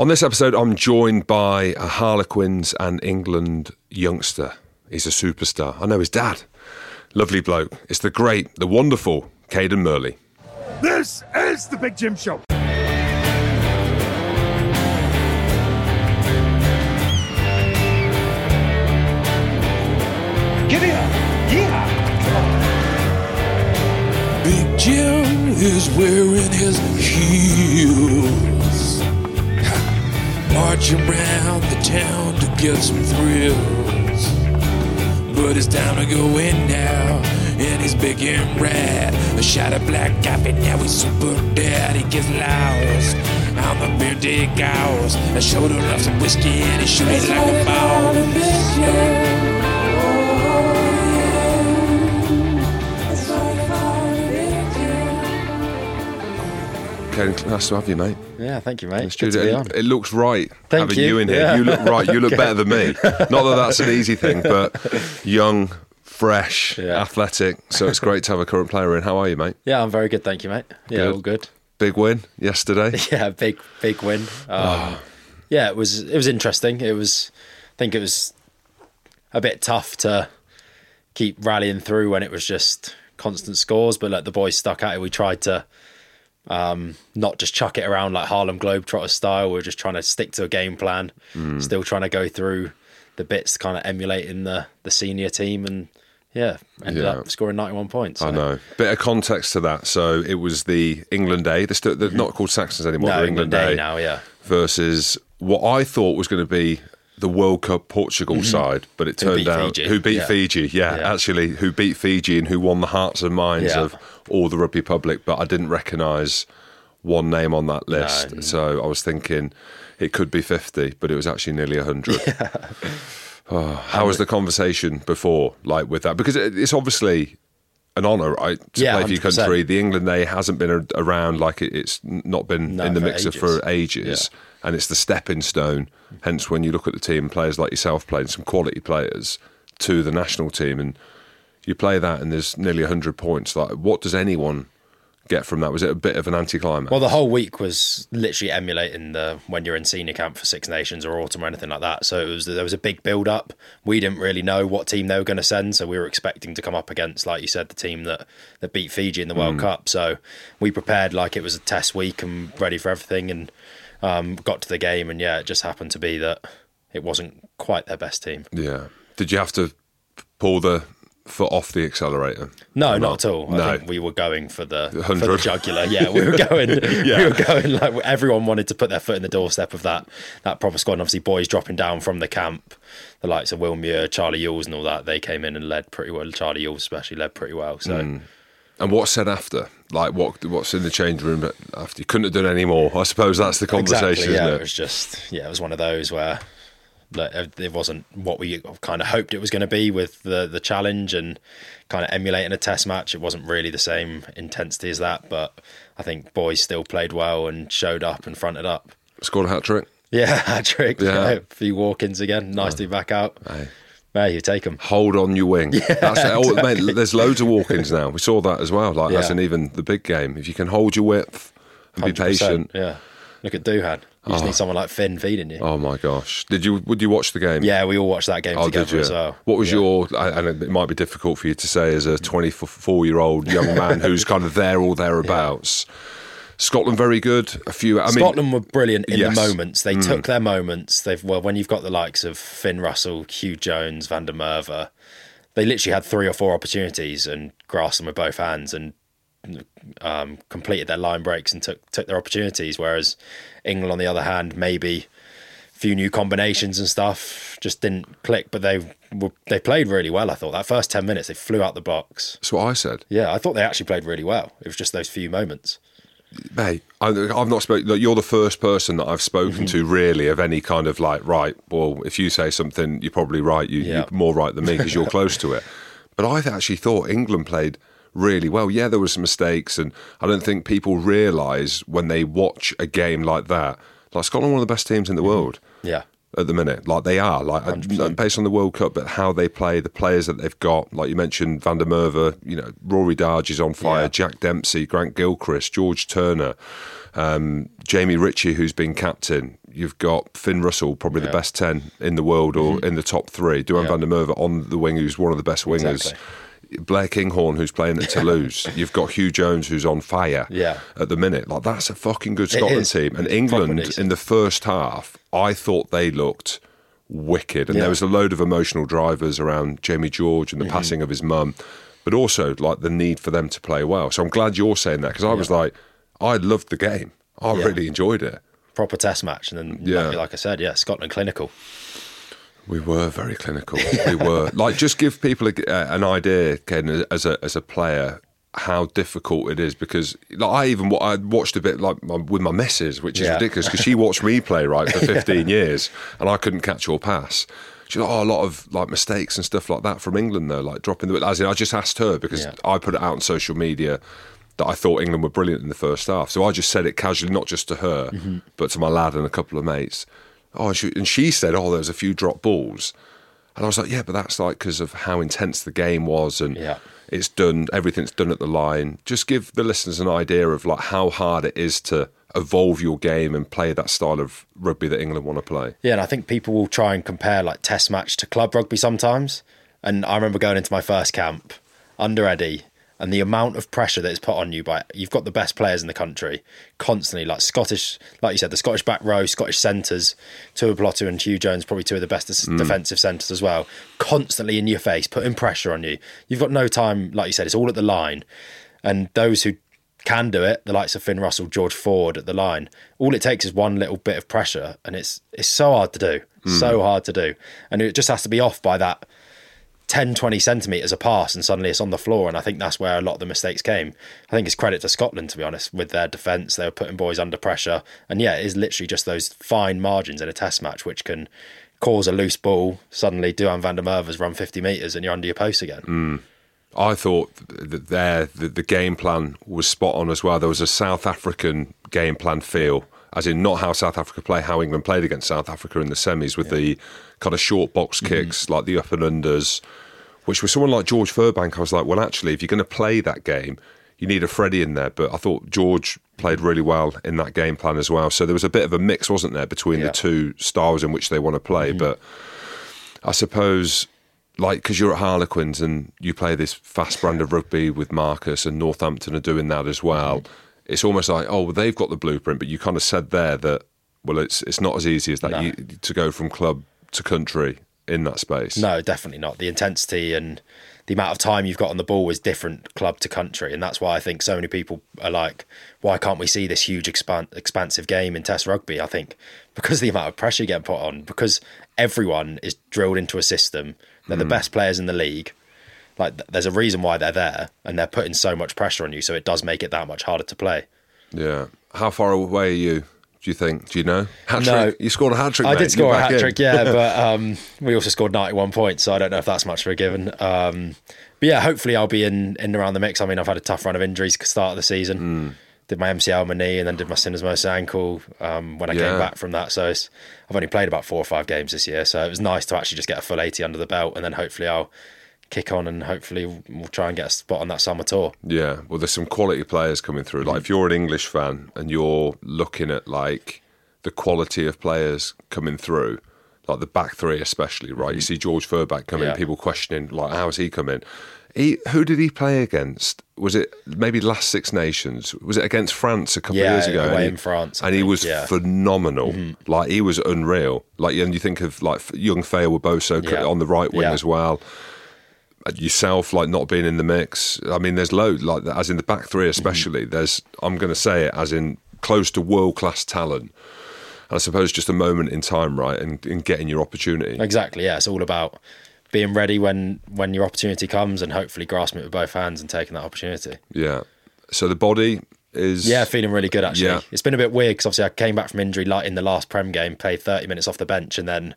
On this episode, I'm joined by a Harlequins and England youngster. He's a superstar. I know his dad. Lovely bloke. It's the great, the wonderful Cadan Murley. This is the Big Jim Show. Give it up. Yeah. Big Jim is wearing his heels, marching around the town to get some thrills. But it's time to go in now, and he's big and rad. A shot of black coffee, now he's super dead. He gets lost on the beer dig hours. A shoulder up some whiskey, and he shoots like a ball. Nice to have you, mate. Yeah, thank you, mate. Good studio. to be It, it looks right Thank having you. you, in here. Yeah. You look right. You look better than me. Not that that's an easy thing, but young, fresh, Yeah. athletic. So it's great to have a current player in. How are you, mate? Yeah, I'm very good, thank you, mate. Yeah, Good. all good. Big win yesterday. Yeah, big big win. Um, Yeah, it was it was interesting. It was, I think it was a bit tough to keep rallying through when it was just constant scores. But like the boys stuck at it. We tried to um, not just chuck it around like Harlem Globetrotters style. We are just trying to stick to a game plan. Still trying to go through the bits, kind of emulating the the senior team, and yeah, ended Yeah. up scoring 91 points. I know. Bit of context to that. So it was the England A. They're, still, they're not called Saxons anymore. No, they're England A now, yeah. Versus what I thought was going to be the World Cup Portugal side, but it Mm-hmm. Turned out Fiji. who beat Yeah. Fiji. Yeah, Yeah. actually, who beat Fiji and who won the hearts and minds Yeah. of all the rugby public. But I didn't recognise one name on that list, No. so I was thinking it could be fifty, but it was actually nearly hundred. Oh, how was the conversation before, like with that? Because it, it's obviously an honour, right, to Yeah, play for your country. The England A hasn't been around like it, it's not been No, in the mixer ages. for ages, and it's the stepping stone. Hence, when you look at the team, players like yourself playing some quality players to the national team, and you play that, and there's nearly hundred points. Like, what does anyone get from that? Was it a bit of an anticlimax? Well, the whole week was literally emulating the when you're in senior camp for Six Nations or autumn or anything like that. So it was there was a big build up. We didn't really know what team they were going to send, so we were expecting to come up against, like you said, the team that that beat Fiji in the World mm. Cup. So we prepared like it was a test week and ready for everything, and um, got to the game, and yeah, it just happened to be that it wasn't quite their best team. yeah. Did you have to pull the foot off the accelerator? No, Or not at all. No. I think we were going for the, for the jugular. Yeah, we were going. We were going like everyone wanted to put their foot in the doorstep of that that proper squad. And obviously, boys dropping down from the camp, the likes of Will Muir, Charlie Ewels, and all that. They came in and led pretty well. Charlie Ewels especially led pretty well. So Mm. And what's said after? Like what? What's in the change room after? You couldn't have done any more. I suppose that's the conversation, exactly, yeah, isn't it it? was just yeah, it was one of those where. Like, it wasn't what we kind of hoped it was going to be with the the challenge and kind of emulating a test match. It wasn't really the same intensity as that, but I think boys still played well and showed up and fronted up. Scored a hat trick. Yeah, hat trick. Yeah. Yeah. A few walk ins again. Nice to oh. be back out. Aye. Yeah, you take them. Hold on your wing. That's it. Oh, mate, there's loads of walk-ins now. We saw that as well. Like that's Yeah. in even the big game. If you can hold your width and be patient. Yeah. Look at Duhan. You just oh. need someone like Finn feeding you. Oh my gosh! Did you? Would you watch the game? Yeah, we all watched that game Oh, together as well. What was Yeah. your? And it might be difficult for you to say as a 24-year-old young man who's kind of there or thereabouts. Scotland very good. A few. I mean, Scotland were brilliant in yes. Mm. the moments. They took their moments. They've well, when you've got the likes of Finn Russell, Huw Jones, Van der Merwe, they literally had three or four opportunities and grasped them with both hands and um, completed their line breaks and took took their opportunities. Whereas England, on the other hand, maybe a few new combinations and stuff just didn't click. But they were they played really well. I thought that first ten minutes they flew out the box. That's what I said. Yeah, I thought they actually played really well. It was just those few moments. Mate, I, I've not spoken. You're the first person that I've spoken to mm-hmm. really of any kind of like, right. Well, if you say something, you're probably right. You, Yeah. You're more right than me because you're close to it. But I actually thought England played really well. Yeah, there were some mistakes, and I don't think people realise when they watch a game like that. Like Scotland, one of the best teams in the mm-hmm. world Yeah. At the minute. Like they are, like uh, based on the World Cup, but how they play, the players that they've got. Like you mentioned, Van der Merwe, you know, Rory Darge is on fire. Yeah. Jack Dempsey, Grant Gilchrist, George Turner, um, Jamie Ritchie, who's been captain. You've got Finn Russell, probably the best ten in the world or in the top three. Duhan Yeah. Van der Merwe on the wing, who's one of the best wingers. Exactly. Blair Kinghorn, who's playing at Toulouse. You've got Huw Jones, who's on fire Yeah. at the minute. Like that's a fucking good Scotland team. And England in the first half, I thought they looked wicked. And Yeah. there was a load of emotional drivers around Jamie George Mm-hmm. and the passing of his mum, but also like the need for them to play well. So I'm glad you're saying that because I was like, I loved the game. I Yeah. really enjoyed it. Proper test match. And then, Yeah. like I said, yeah, Scotland clinical. We were very clinical. We were like just give people a, uh, an idea, Ken, as a as a player, how difficult it is because like I even I watched a bit like my, with my missus, which is Yeah. ridiculous because she watched me play right for 15 years and I couldn't catch or pass. She's like, oh, a lot of like mistakes and stuff like that from England though, like dropping the. As in, I just asked her because Yeah. I put it out on social media that I thought England were brilliant in the first half. So I just said it casually, not just to her, Mm-hmm. but to my lad and a couple of mates. Oh, and she, and she said, oh, there was a few drop balls. And I was like, yeah, but that's like because of how intense the game was and Yeah. it's done, everything's done at the line. Just give the listeners an idea of like how hard it is to evolve your game and play that style of rugby that England want to play. Yeah, and I think people will try and compare like test match to club rugby sometimes. And I remember going into my first camp under Eddie and the amount of pressure that is put on you by you've got the best players in the country constantly, like Scottish, like you said, the Scottish back row, Scottish centres, Tuipulotu and Huw Jones, probably two of the best des- mm. defensive centres as well, constantly in your face, putting pressure on you. You've got no time, like you said, it's all at the line. And those who can do it, the likes of Finn Russell, George Ford at the line, all it takes is one little bit of pressure, and it's it's so hard to do, so mm. hard to do, and it just has to be off by that 10, 20 centimetres a pass, and suddenly it's on the floor, and I think that's where a lot of the mistakes came. I think it's credit to Scotland, to be honest, with their defence, they were putting boys under pressure, and yeah, it is literally just those fine margins in a Test match which can cause a loose ball. Suddenly, Duhan van der Merwe's run fifty metres, and you're under your post again. Hmm. I thought that there the, the game plan was spot on as well. There was a South African game plan feel, as in not how South Africa play, how England played against South Africa in the semis with the kind of short box mm-hmm. kicks, like the up and unders, which was someone like George Furbank. I was like, well, actually, if you're going to play that game, you need a Freddie in there. But I thought George played really well in that game plan as well. So there was a bit of a mix, wasn't there, between Yeah. the two styles in which they want to play. Mm-hmm. But I suppose, like, because you're at Harlequins and you play this fast brand of rugby with Marcus and Northampton are doing that as well. Mm-hmm. It's almost like, oh, well, they've got the blueprint, but you kind of said there that, well, it's it's not as easy as that No. you, to go from club to country in that space. No, definitely not. The intensity and the amount of time you've got on the ball is different club to country, and that's why I think so many people are like, "Why can't we see this huge expan- expansive game in Test rugby?" I think because of the amount of pressure getting put on, because everyone is drilled into a system. They're the hmm. best players in the league. Like, th- there's a reason why they're there, and they're putting so much pressure on you, so it does make it that much harder to play. Yeah. How far away are you? Do you think? Do you know? Hat No. You scored a hat trick. I mate. did score You're a hat trick, yeah, but um, we also scored 91 points, so I don't know if that's much for a given. Um, but yeah, hopefully I'll be in, in around the mix. I mean, I've had a tough run of injuries at the start of the season. Hmm. Did my MCL on my knee and then did my syndesmosis ankle um, when I Yeah. came back from that. So it's, I've only played about four or five games this year. So it was nice to actually just get a full 80 under the belt and then hopefully I'll kick on and hopefully we'll try and get a spot on that summer tour. Yeah, well, there's some quality players coming through. Like, if you're an English fan and you're looking at like the quality of players coming through, like the back three especially, right? You see George Furbank coming, Yeah. people questioning like, how's he coming? He, who did he play against? Was it maybe last Six Nations? Was it against France a couple Yeah, of years ago? away he- in France, I and he was yeah. phenomenal. Mm-hmm. Like he was unreal. Like, and you think of like young Feyi-Waboso on the right wing as well yourself like not being in the mix. I mean, there's loads like that, as in the back three, mm-hmm. especially. There's I'm going to say it as in close to world class talent. And I suppose just a moment in time, right, and, and getting your opportunity. Exactly, yeah. It's all about being ready when, when your opportunity comes and hopefully grasping it with both hands and taking that opportunity. Yeah. So the body, is Yeah, feeling really good actually. Yeah. It's been a bit weird because obviously I came back from injury like in the last Prem game, played 30 minutes off the bench, and then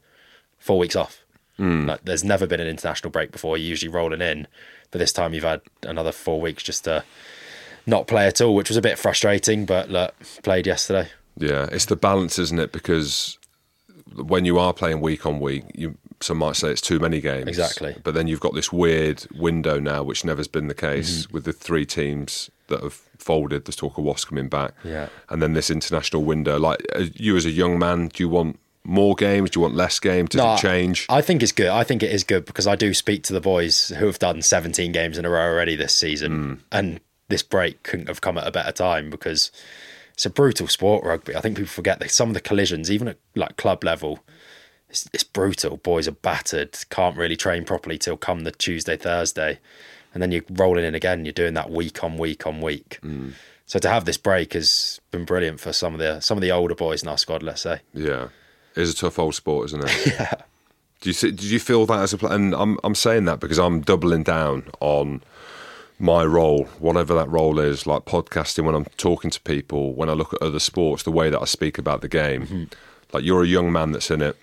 four weeks off. Hmm. Like, there's never been an international break before. You're usually rolling in, but this time you've had another four weeks just to not play at all, which was a bit frustrating. But look, played yesterday. Yeah, it's the balance, isn't it? Because when you are playing week on week, you some might say it's too many games. Exactly. But then you've got this weird window now, which never's been the case Mm-hmm. with the three teams that have folded. There's talk of Wasp coming back. Yeah. And then this international window. Like uh, you as a young man, do you want more games? Do you want less games? Does No, it change? I think it's good. I think it is good because I do speak to the boys who have done 17 games in a row already this season, Hmm. and this break couldn't have come at a better time because it's a brutal sport, rugby. I think people forget that some of the collisions, even at like club level, it's, it's brutal. Boys are battered, can't really train properly till come the Tuesday, Thursday, and then you're rolling in again. You're doing that week on week on week. Hmm. So to have this break has been brilliant for some of the some of the older boys in our squad. Let's say. Yeah, it's a tough old sport, isn't it? yeah. Do you see, did you feel that as a player? And I'm I'm saying that because I'm doubling down on my role, whatever that role is, like podcasting when I'm talking to people, when I look at other sports, the way that I speak about the game. Mm-hmm. Like you're a young man that's in it,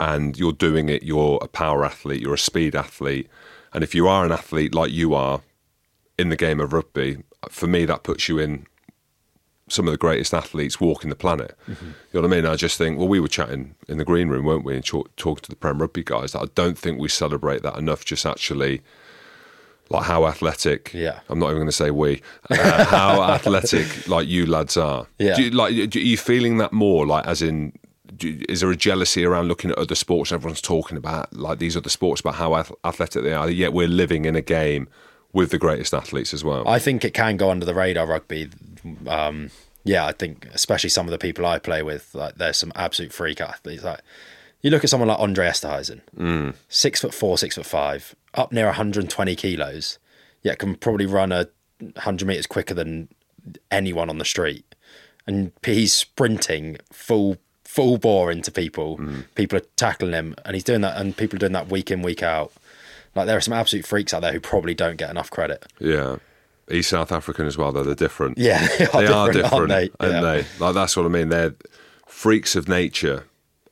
and you're doing it. You're a power athlete. You're a speed athlete, and if you are an athlete like you are in the game of rugby, for me that puts you in some of the greatest athletes walking the planet. You know what I mean? I just think, well, we were chatting in the green room, weren't we, and talk, talking to the Prem Rugby guys. That I don't think we celebrate that enough. Just actually, like how athletic. Yeah. I'm not even going to say we. Uh, how athletic, like you lads are. Yeah. Do you, like, do, are you feeling that more? Like, as in. do- Is there a jealousy around looking at other sports? Everyone's talking about like these other sports about how ath- athletic they are. Yet we're living in a game with the greatest athletes as well. I think it can go under the radar rugby. Um, yeah, I think especially some of the people I play with, like there's some absolute freak athletes. Like you look at someone like Andre Esterhuizen, six foot four, six foot five, up near 120 kilos, yet can probably run a 100 meters quicker than anyone on the street, and he's sprinting full full bore into people. People are tackling him, and he's doing that, and people are doing that week in week out. Like there are some absolute freaks out there who probably don't get enough credit. Yeah. He's South African as well, though. They're different. Yeah, they are they are different, different, aren't they? Yeah. they? Like that's what I mean. They're freaks of nature,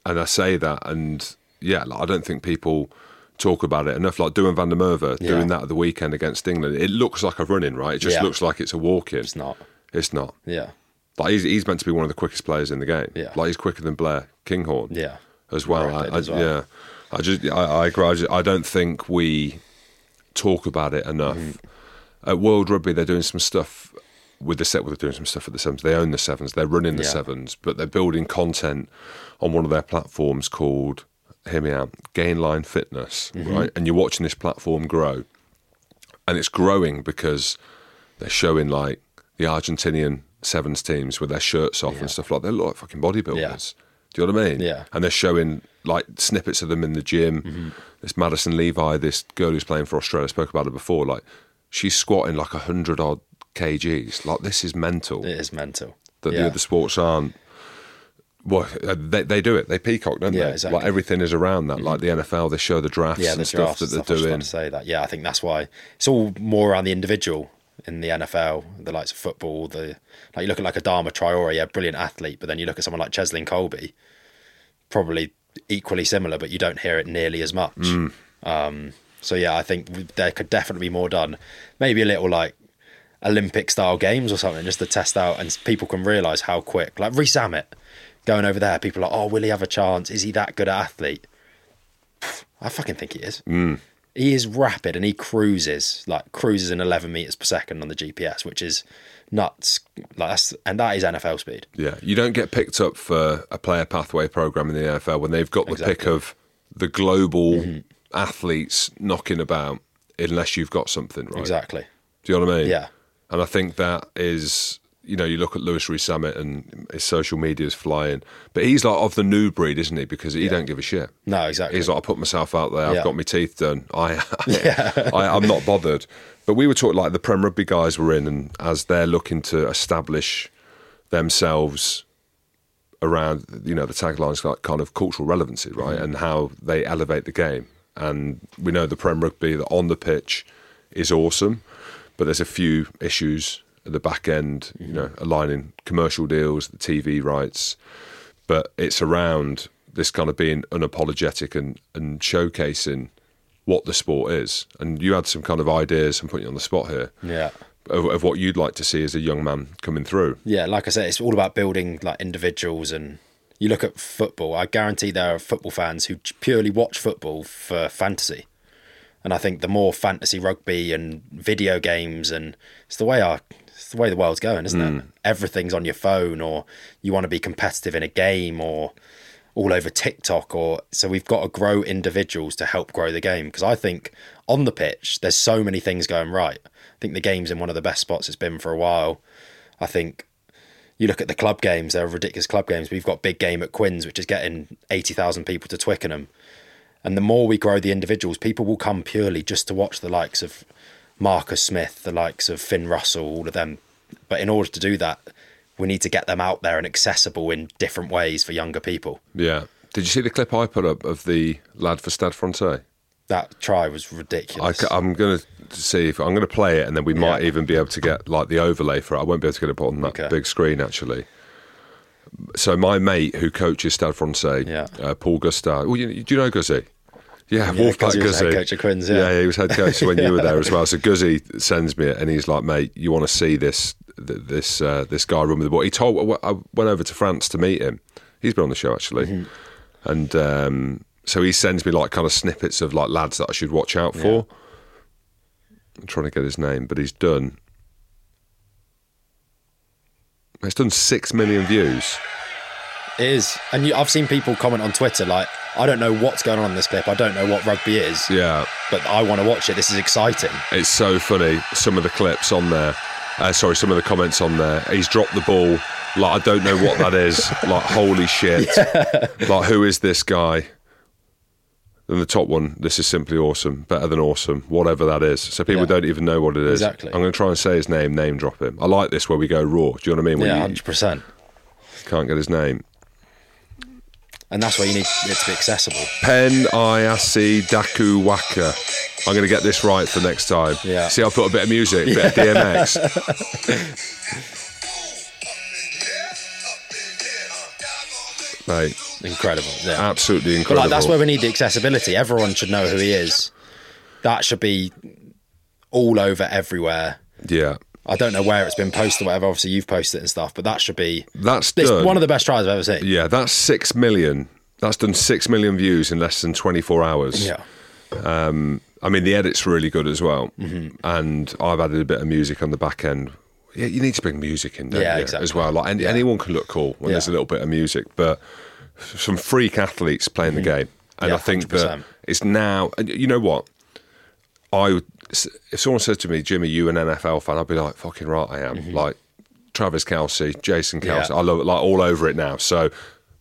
and I say that, and yeah, like, I don't think people talk about it enough. Like Duhan Van der Merwe, Yeah. doing that at the weekend against England. It looks like a running, right? It just Yeah. looks like it's a walk-in. It's not. It's not. Yeah. Like he's, he's meant to be one of the quickest players in the game. Yeah. Like he's quicker than Blair Kinghorn. Yeah. As well. I, I, as well. Yeah. I just I, I agree. I, don't think we talk about it enough. Mm-hmm. At World Rugby, they're doing some stuff with the set. They're doing some stuff at the sevens. They own the sevens. They're running the Yeah. sevens, but they're building content on one of their platforms called. Hear me out. Gainline Fitness, Mm-hmm. right? And you're watching this platform grow, and it's growing because they're showing like the Argentinian sevens teams with their shirts off and stuff like that. They look like fucking bodybuilders. Yeah. Do you know what I mean? Yeah. And they're showing like snippets of them in the gym. Mm-hmm. This Madison Levi, this girl who's playing for Australia, I spoke about it before. Like she's squatting like a hundred odd kgs. Like this is mental. It is mental. That yeah. the other sports aren't. Well, uh, they they do it. They peacock, don't Yeah, they? exactly. Like everything is around that. Like the NFL, they show the drafts yeah, and the stuff that and they're stuff, I was doing. to say that. Yeah, I think that's why it's all more around the individual in the NFL, the likes of football. The like you look at like a Adama Traore, yeah, brilliant athlete, but then you look at someone like Cheslin Kolbe, probably equally similar, but you don't hear it nearly as much. Mm. Um, so yeah, I think there could definitely be more done. Maybe a little like Olympic style games or something, just to test out and people can realise how quick. Like Rees-Zammit going over there, people are like, oh, will he have a chance? Is he that good an athlete? I fucking think he is. Mm. He is rapid and he cruises like cruises in 11 meters per second on the GPS, which is nuts. Like that's and that is NFL speed. Yeah, you don't get picked up for a player pathway program in the NFL when they've got the pick Exactly. Mm-hmm. of the global athletes knocking about, unless you've got something right. Exactly. Do you know what I mean? Yeah. And I think that is, you know, you look at Louis Rees-Zammit and his social media is flying, but he's like of the new breed, isn't he? Because he don't give a shit. No, exactly. He's like, I put myself out there. I've got my teeth done. I, I, I'm not bothered. But we were talking like the Prem Rugby guys were in, and as they're looking to establish themselves around, you know, the taglines like kind of cultural relevancy, right, mm-hmm. and how they elevate the game. And we know the Prem Rugby that on the pitch is awesome, but there's a few issues at the back end, you know, mm-hmm. aligning commercial deals, the TV rights, but it's around this kind of being unapologetic and, and showcasing what the sport is. And you had some kind of ideas, I'm putting you on the spot here, Yeah. of, of what you'd like to see as a young man coming through. Yeah, like I said, it's all about building like individuals and you look at football, I guarantee there are football fans who purely watch football for fantasy. And I think the more fantasy rugby and video games and it's the way our the way the world's going, isn't it? Mm. Everything's on your phone or you want to be competitive in a game or all over TikTok or so we've got to grow individuals to help grow the game because I think on the pitch there's so many things going right. I think the game's in one of the best spots it's been for a while. I think you look at the club games, they're ridiculous club games. We've got big game at Quins, which is getting 80,000 people to Twickenham. And the more we grow the individuals, people will come purely just to watch the likes of Marcus Smith, the likes of Finn Russell, all of them. But in order to do that, we need to get them out there and accessible in different ways for younger people. Yeah. Did you see the clip I put up of the lad for Stade Francais? That try was ridiculous. I, am going to see if I'm going to play it, and then we might Yeah. even be able to get like the overlay for it. I won't be able to get it put on that Okay. big screen actually. So my mate who coaches Stade Francais, Yeah. uh, Paul Gustard. Well, you, do you know Guzzy? Yeah, Yeah, Wolfpack 'cause he was Guzzy. head coach at Quins, yeah. he was head coach when you were there as well. So Guzzy sends me it, and he's like, "Mate, you want to see this th- this uh, this guy run with the ball?" He told I went over to France to meet him. He's been on the show actually, Mm-hmm. and um, so he sends me like kind of snippets of like lads that I should watch out for. I'm trying to get his name, but he's done. It's done six million views. It is. And you, I've seen people comment on Twitter like, I don't know what's going on in this clip. I don't know what rugby is, Yeah, but I want to watch it. This is exciting. It's so funny. Some of the clips on there, uh, sorry, some of the comments on there. He's dropped the ball. Like I don't know what that is. Like holy shit. Like who is this guy? And the top one. This is simply awesome. Better than awesome. Whatever that is. So people Yeah. don't even know what it is. Exactly. I'm going to try and say his name. Name drop him. I like this where we go raw. Do you know what I mean? When Yeah, hundred percent. can't get his name. And that's why you need it to be accessible. Pen Ayasi Daku Waka. I'm going to get this right for next time. Yeah. See, I put a bit of music, a bit of DMX. Mate, Incredible. Yeah. absolutely But incredible. like that's where we need the accessibility. Everyone should know who he is. That should be all over everywhere. yeah, I don't know where it's been posted, or whatever. Obviously, you've posted it and stuff, but that should be. that's done. one of the best tries I've ever seen. yeah, that's six million. That's done six million views in less than 24 hours. Yeah. I mean, the edit's really good as well. Mm-hmm. And I've added a bit of music on the back end. Yeah, you need to bring music in, don't Yeah, you? exactly. As well. Like any, Yeah. anyone can look cool when there's a little bit of music, but some freak athletes playing the game. And Mm-hmm. Yeah, I think that 100%. it's now. And you know what? I would, if someone said to me, Jimmy, you an NFL fan, I'd be like, fucking right, I am. Like Travis Kelce, Jason Kelce, Mm-hmm. Yeah. I love it, like all over it now. So.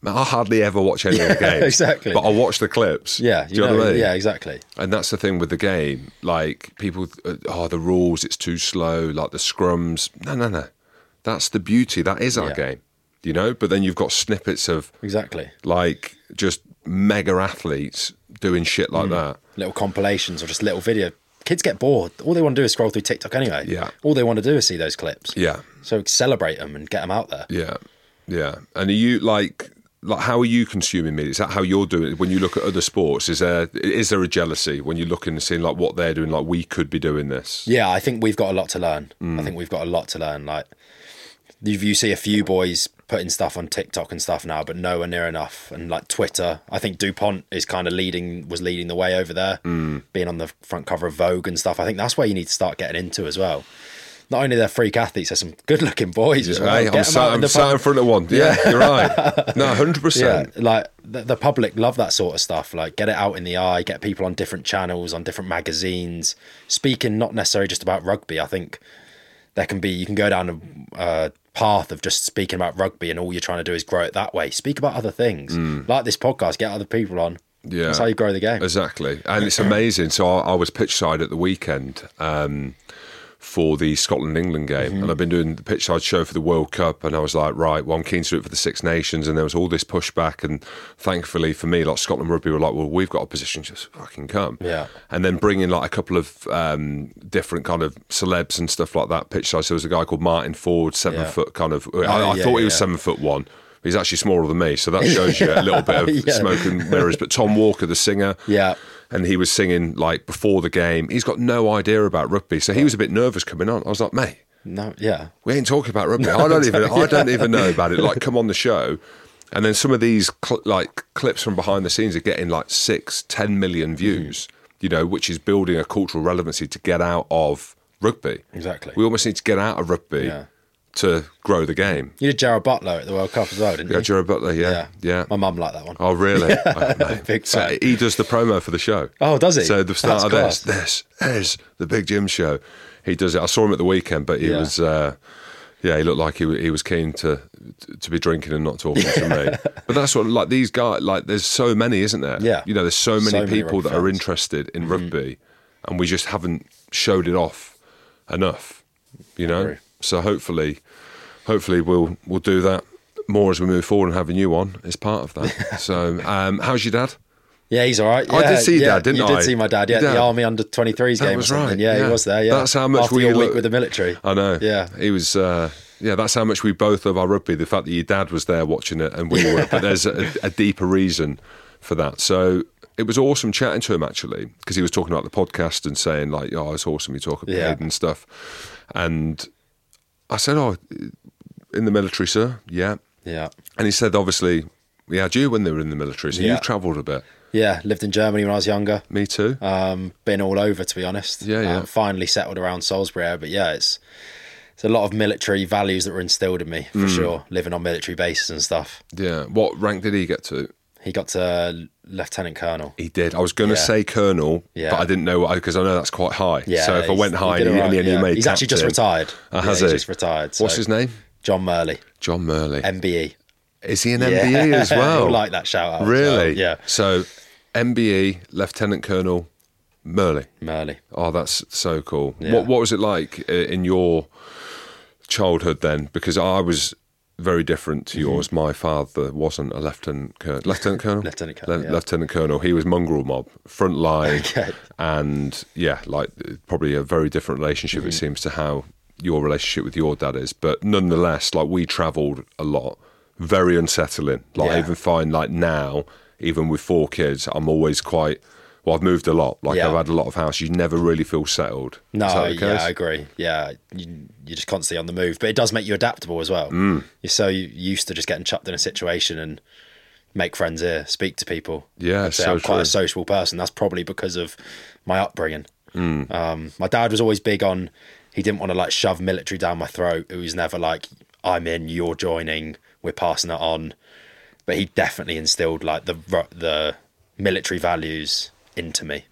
man, I hardly ever watch any of the games. exactly. But I watch the clips. Yeah. Do you know, what I mean? Yeah, exactly. And that's the thing with the game. Like people, uh, oh, the rules, it's too slow. Like the scrums. No, no, no. That's the beauty. That is our Yeah. game. You know. But then you've got snippets of Exactly. like just mega athletes doing shit Mm. like that. Little compilations or just little video. Kids get bored. All they want to do is scroll through TikTok anyway. Yeah. All they want to do is see those clips. Yeah, So celebrate them and get them out there. yeah, yeah. And are you like? Like how are you consuming media? Is that how you're doing it? When you look at other sports, is there is there a jealousy when you look and seeing like what they're doing? Like we could be doing this. Yeah, I think we've got a lot to learn. Mm. I think we've got a lot to learn. Like, you, you see a few boys putting stuff on TikTok and stuff now, but nowhere near enough. And like Twitter, I think Dupont is kind of leading, was leading the way over there, Mm. being on the front cover of Vogue and stuff. I think that's where you need to start getting into as well. Not only they're freak athletes, they're some good-looking boys as well. Hey, I'm, sat, I'm sat in front of one. Yeah, you're right. No, hundred Yeah, percent. like the, the public love that sort of stuff. Like get it out in the eye, get people on different channels, on different magazines, speaking not necessarily just about rugby. I think there can be you can go down a uh, path of just speaking about rugby, and all you're trying to do is grow it that way. Speak about other things, like this podcast. Get other people on. Yeah, that's how you grow the game. Exactly, and it's amazing. So I, I was pitch side at the weekend um, for the Scotland England game, and I've been doing the pitch side show for the World Cup, and I was like, right, well, I'm keen to do it for the Six Nations, and there was all this pushback, and thankfully for me, like Scotland Rugby were like, well, we've got a position, just fucking come, Yeah. and then bring in like a couple of um, different kind of celebs and stuff like that. Pitch side, so there was a guy called Martyn Ford, seven Yeah. foot kind of. I, Oh, I yeah, thought he was yeah. seven foot one. He's actually smaller than me, so that shows you a little bit of smoke and mirrors. But Tom Walker, the singer, Yeah. And he was singing like before the game. He's got no idea about rugby, so he was a bit nervous coming on. I was like, mate, No, yeah. we ain't talking about rugby. I don't even I don't even know about it. Like, come on the show. And then some of these cl- like clips from behind the scenes are getting like six, ten million mm-hmm. views. You know, which is building a cultural relevancy to get out of rugby. Exactly. We almost need to get out of rugby Yeah. To grow the game. You did Gerald Butler at the World Cup as well, didn't Yeah, you? Gerard Butler. Yeah, yeah. My mum liked that one. Oh, really? Oh. Big so fan. he does the promo for the show. Oh, does he? So the start That's of class. this, this is the Big Jim show. He does it. I saw him at the weekend, but he Yeah. was, uh, yeah, he looked like he, he was keen to to be drinking and not talking to me. But that's what like these guys like. There's so many, isn't there? Yeah. You know, there's so many So people rugby that are fans. Mm-hmm. interested in rugby, and we just haven't showed it off enough. You know. So hopefully, hopefully we'll we'll do that more as we move forward and have a new one as part of that. so, um, how's your dad? Yeah, he's all right. I did Yeah, see yeah, Dad, didn't you I? You did see my dad, yeah, dad. the Army Under 23s That game was right, Yeah, yeah. he was there, yeah. That's how much After we your look- week with the military. I know. Yeah. He was. Uh, yeah, that's how much we both love our rugby. The fact that your dad was there watching it and we were, but there's a, a deeper reason for that. So it was awesome chatting to him actually because he was talking about the podcast and saying like, "Oh, it's awesome you talk about Yeah. it and stuff." And I said, "Oh, in the military, sir? Yeah." Yeah. And he said, "Obviously, we had you when they were in the military, so Yeah. you've travelled a bit. Yeah, lived in Germany when I was younger. Me too. Um, been all over, to be honest. Yeah, yeah. Um, finally settled around Salisbury but yeah, it's it's a lot of military values that were instilled in me for Mm. sure. Living on military bases and stuff. yeah. What rank did he get to?" He got to lieutenant colonel. He did. I was going to Yeah. say colonel, Yeah. but I didn't know because I know that's quite high. Yeah, so if I went high did and, he, all and right, he made He's actually just captain- retired. Yeah, has he's he? just retired. What's his name? John Murley, John Murley. MBE. Is he an Yeah. MBE as well? Like that shout out. Really? well. Yeah, So MBE, Lieutenant Colonel Murley. Murley. Oh, that's so cool. Yeah. What What was it like uh, in your childhood then? Because I was very different Mm-hmm. to yours. My father wasn't a lieutenant colonel. Lieutenant colonel. Lieutenant colonel, Le- yeah. Lieutenant colonel. He was mongrel mob, front line, Okay. and yeah, like probably a very different relationship. Mm-hmm. It seems to how your relationship with your dad is. But nonetheless, like we travelled a lot. Very unsettling. Like I even find like now, even with four kids, I'm always quite. Well, I've moved a lot. Like Yeah. I've had a lot of house. You never really feel settled. No, Is that the yeah? I agree. Yeah, you, you're just constantly on the move, but it does make you adaptable as well. Mm. You're so used to just getting chucked in a situation and make friends here, speak to people. Yeah, so I'm quite true. a sociable person. That's probably because of my upbringing. Mm. Um, my dad was always big on. He didn't want to like shove military down my throat. It was never like I'm in, you're joining, we're passing it on. But he definitely instilled like the the military values into me.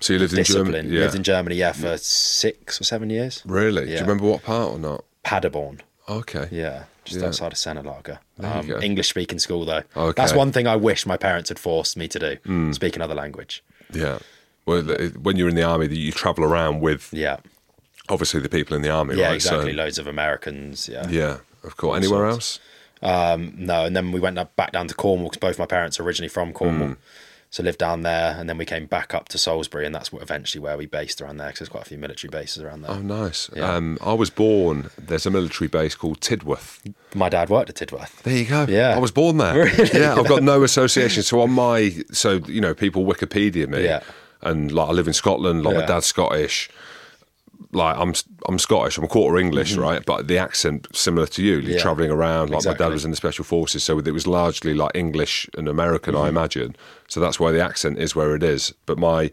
So you lived in Germany. Yeah. Lived in Germany, yeah, for six or seven years. really? Do you remember what part or not? Paderborn. Okay. Yeah, just Yeah. outside of Sennelager. Um. English speaking school though. Okay. That's one thing I wish my parents had forced me to do. Hmm. Speak another language. Yeah. Well, when you're in the army, you travel around with Yeah. obviously the people in the army, Yeah, right? exactly. So, Loads of Americans. Yeah. yeah, of course. Anywhere sorts. else? Um, no, and then we went up- back down to Cornwall because both my parents are originally from Cornwall. Hmm. So lived down there, and then we came back up to Salisbury, and that's what eventually where we based around there because there's quite a few military bases around there. Oh, nice. Yeah. Um, I was born. There's a military base called Tidworth. My dad worked at Tidworth. There you go. Yeah. I was born there. Really? Yeah, I've got no association. So on my, so you know, people Wikipedia me, Yeah. and like I live in Scotland. Like my Yeah. dad's Scottish. Like I'm, I'm Scottish. I'm a quarter English, right? But the accent similar to you. You're Mm-hmm. Yeah. traveling around. Like my dad was in the special forces, so it was largely like English and American, Mm-hmm. I imagine. So that's why the accent is where it is. But my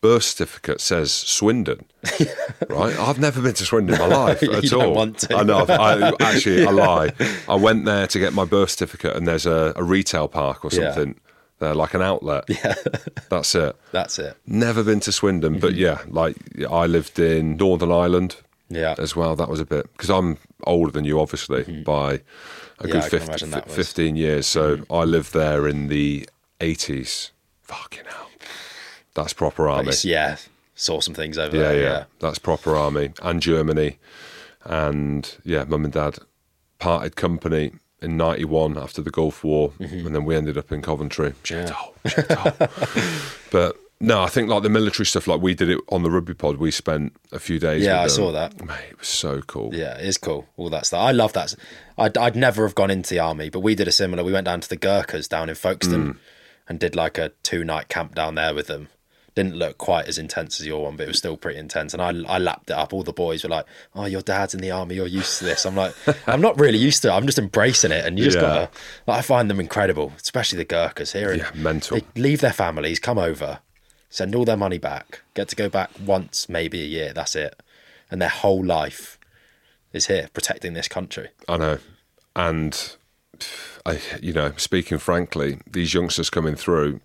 birth certificate says Swindon, right? I've never been to Swindon in my life at don't all. want to. I know. I, actually, I lie. I went there to get my birth certificate, and there's a, a retail park or Yeah. something. There, like an outlet. Yeah, that's it. That's it. Never been to Swindon, but Mm-hmm. yeah, like I lived in Northern Ireland Yeah. as well. That was a bit because I'm older than you, obviously, by a. Yeah, good 50, imagine 15 years. So I lived there in the 80s. Fucking hell, that's proper army. Yeah. saw some things over Yeah, there. yeah, That's proper army and Germany. And yeah, mum and dad parted company in 91 after the Gulf War. Mm-hmm. And then we ended up in Coventry. Shithole. but no, I think like the military stuff, like we did it on the rugby pod, we spent a few days. Yeah, I them. saw that. Mate, it was so cool. Yeah, it is cool. All that stuff. I love that. I'd, I'd never have gone into the army, but we did a similar. We went down to the Gurkhas down in Folkestone and did like a two night camp down there with them. Didn't look quite as intense as your one, but it was still pretty intense. And I, I lapped it up. All the boys were like, "Oh, your dad's in the army. You're used to this." I'm like, "I'm not really used to it. I'm just embracing it." And you just Yeah. gotta. Like, I find them incredible, especially the Gurkhas here. Yeah, mental. They leave their families, come over, send all their money back, get to go back once, maybe a year. That's it, and their whole life is here protecting this country. I know. And I, you know, speaking frankly, these youngsters coming through,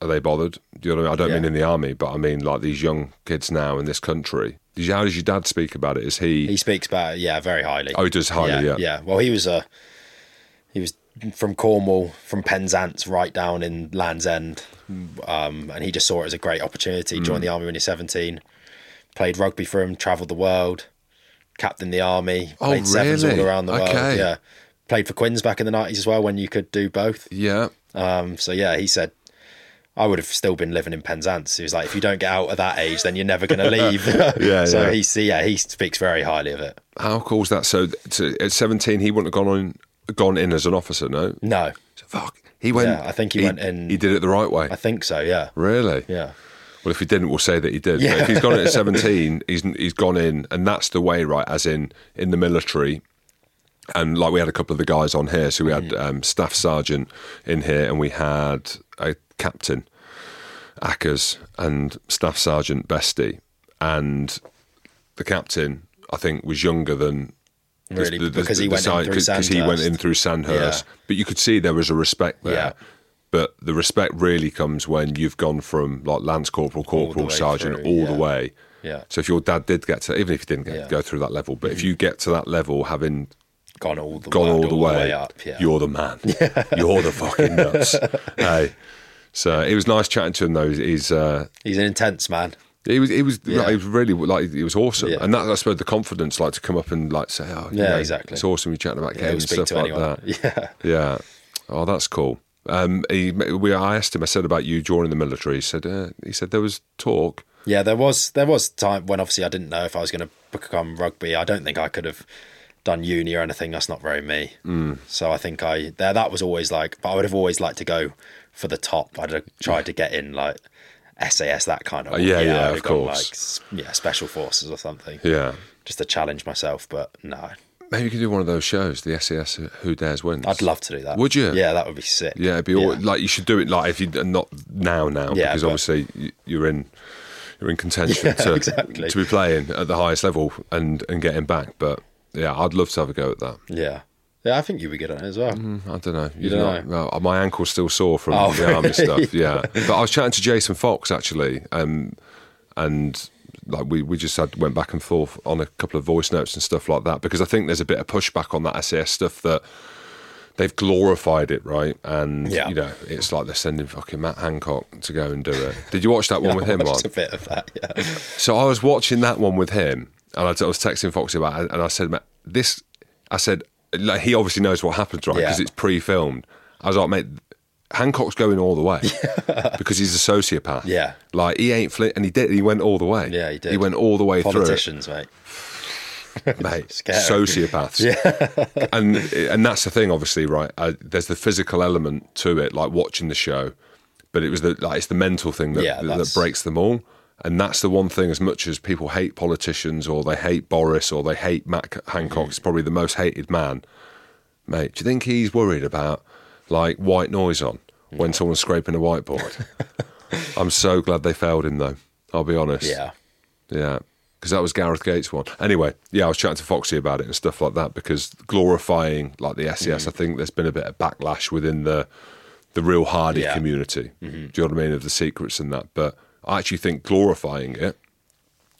are they bothered? Do you know what I mean? I don't mean in the army, but I mean like these young kids now in this country. Did you, how does your dad speak about it? Is he? He speaks about it, yeah, very highly. Oh, he does highly, yeah. yeah. Well, he was a he was from Cornwall, from Penzance, right down in Land's End, um, and he just saw it as a great opportunity. Mm. Joined the army when he was seventeen, played rugby for him, travelled the world, captained the army, Oh, played sevens all around the world. Yeah, played for Quins back in the nineties as well when you could do both. yeah. Um, so yeah, he said. I would have still been living in Penzance. He was like, if you don't get out at that age, then you're never going to leave. Yeah, so yeah. he's yeah, he speaks very highly of it. How cool is that? So to, at 17, he wouldn't have gone on, gone in as an officer, no? No, So, fuck. He went. Yeah, I think he went in- He did it the right way. I think so. Yeah, really? yeah, Well, if he didn't, we'll say that he did. But Yeah. if he's gone in at 17, he's he's gone in, and that's the way, right? As in in the military, and like we had a couple of the guys on here, so we had Mm. um, staff sergeant in here, and we had a captain, Ackers, and staff sergeant Bestie, and the captain, I think, was younger than. Really, the- the- because he the went in through because he went in Sandhurst. through Sandhurst, Yeah. but you could see there was a respect there. Yeah. But the respect really comes when you've gone from like lance corporal, corporal, way sergeant, through, all the way. Yeah. So if your dad did get to, even if he didn't get, Yeah. Mm-hmm. go through that level, but if you get to that level, having gone all the gone way, all the way, up. Yeah, you're the man. You're the fucking nuts. hey. So it was nice chatting to him though. He's uh, he's an intense man. he was he was Yeah. he was really like he was awesome, Yeah. and that I suppose the confidence like to come up and like say, oh Yeah, know, exactly. it's awesome you chatting about Yeah, games and stuff like anyone. that. Yeah, Yeah. Oh, that's cool. Um, he, we, I asked him. I said about you joining the military. He said. Uh, he said there was talk. yeah. There was there was time when obviously I didn't know if I was going to become rugby. I don't think I could have done uni or anything. That's not very me. Mm. So I think I there that was always like. But I would have always liked to go for the top. I'd have tried to get in like SAS that kind of. Uh, yeah, yeah, have of course. Like yeah, special forces or something. Yeah. Just to challenge myself, but no, Maybe you could do one of those shows, the SAS Who Dares Wins. I'd love to do that. Would you? Yeah, that would be sick. Yeah, it'd be all, like you should do it like if you not now now Yeah, because obviously you're in you're in contention Yeah, to exactly. to be playing at the highest level and and getting back. But yeah, I'd love to have a go at that. yeah, yeah. I think you'd be good at it as well. I don't know. You don't know. Well, my ankle's still sore from Oh, the army stuff. Yeah, but I was chatting to Jason Fox actually, um, and like we, we just had went back and forth on a couple of voice notes and stuff like that because I think there's a bit of pushback on that SAS stuff that they've glorified it, right? And Yeah. you know, it's like they're sending fucking Matt Hancock to go and do it. Did you watch that one with him? Just Mark? a bit of that. Yeah. So I was watching that one with him, and I, I was texting Foxy about it, and I said, "Mate, "This," I said, like, "He obviously knows what happens, right? Because Yeah. it's pre-filmed." I was like, "Mate, Hancock's going all the way because he's a sociopath. Yeah. like he ain't flit, and he did. He went all the way. Yeah, he did. He went all the way through. Politicians, mate. mate. Sociopaths. Yeah, and and that's the thing, obviously, right? Uh, there's the physical element to it, like watching the show, but it was the like it's the mental thing that Yeah, that, that breaks them all. And that's the one thing, as much as people hate politicians or they hate Boris or they hate Matt Hancock, he's probably the most hated man. Mate, do you think he's worried about like white noise on when someone's scraping a whiteboard? I'm so glad they failed him, though. I'll be honest. Yeah. Yeah. Because that was Gareth Gates' one. Anyway, yeah, I was chatting to Foxy about it and stuff like that because glorifying like the SAS, Mm. I think there's been a bit of backlash within the the real hardy Yeah. Mm-hmm. community. Do you know what I mean? Of the secrets and that. But I actually think glorifying it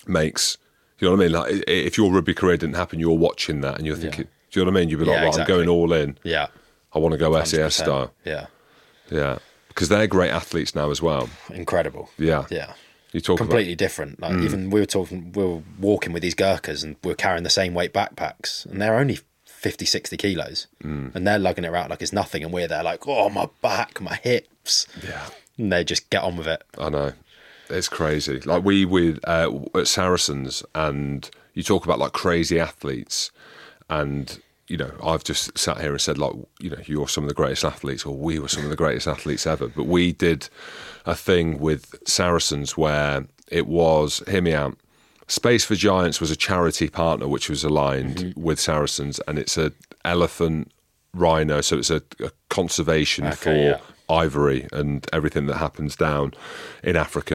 makes, you know what I mean? Like if your rugby career didn't happen, you're watching that and you're thinking, do you know what I mean? You'd be like, Yeah, right, exactly. I'm going all in. Yeah. I want to go SAS 100%. style. Yeah. Yeah. Because they're great athletes now as well. Incredible. Yeah. Yeah. You talk completely different. Like mm. even we were talking, we were walking with these Gurkhas and we are carrying the same weight backpacks, and they're only 50, 60 kilos, mm. and they're lugging it around like it's nothing, and we're there like, oh my back, my hips, Yeah. and they just get on with it. I know. It's crazy. Like we with uh, at Saracens, and you talk about like crazy athletes, and you know I've just sat here and said like you know you're some of the greatest athletes, or we were some of the greatest athletes ever. But we did a thing with Saracens where it was hear me out. Space for Giants was a charity partner which was aligned with Saracens, and it's a elephant rhino, so it's a, a conservation Okay, for yeah. ivory and everything that happens down in Africa.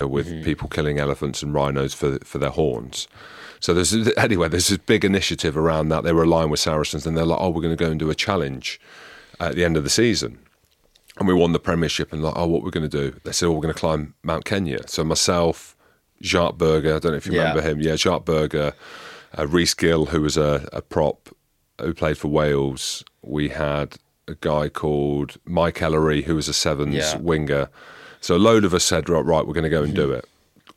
With people killing elephants and rhinos for for their horns. So there's anyway, there's this big initiative around that. They were aligned with Saracens, and they're like, "Oh, we're going to go and do a challenge at the end of the season." And we won the Premiership, and like, "Oh, what we're going to do?" They said, "Oh, we're going to climb Mount Kenya." So myself, Jacques Burger, I don't know if you Yeah. remember him. Yeah, Jacques Burger, uh, Rhys Gill, who was a, a prop who played for Wales. We had a guy called Mike Ellery, who was a sevens Yeah. winger. So a load of us said, right, right, we're going to go and do mm-hmm. it.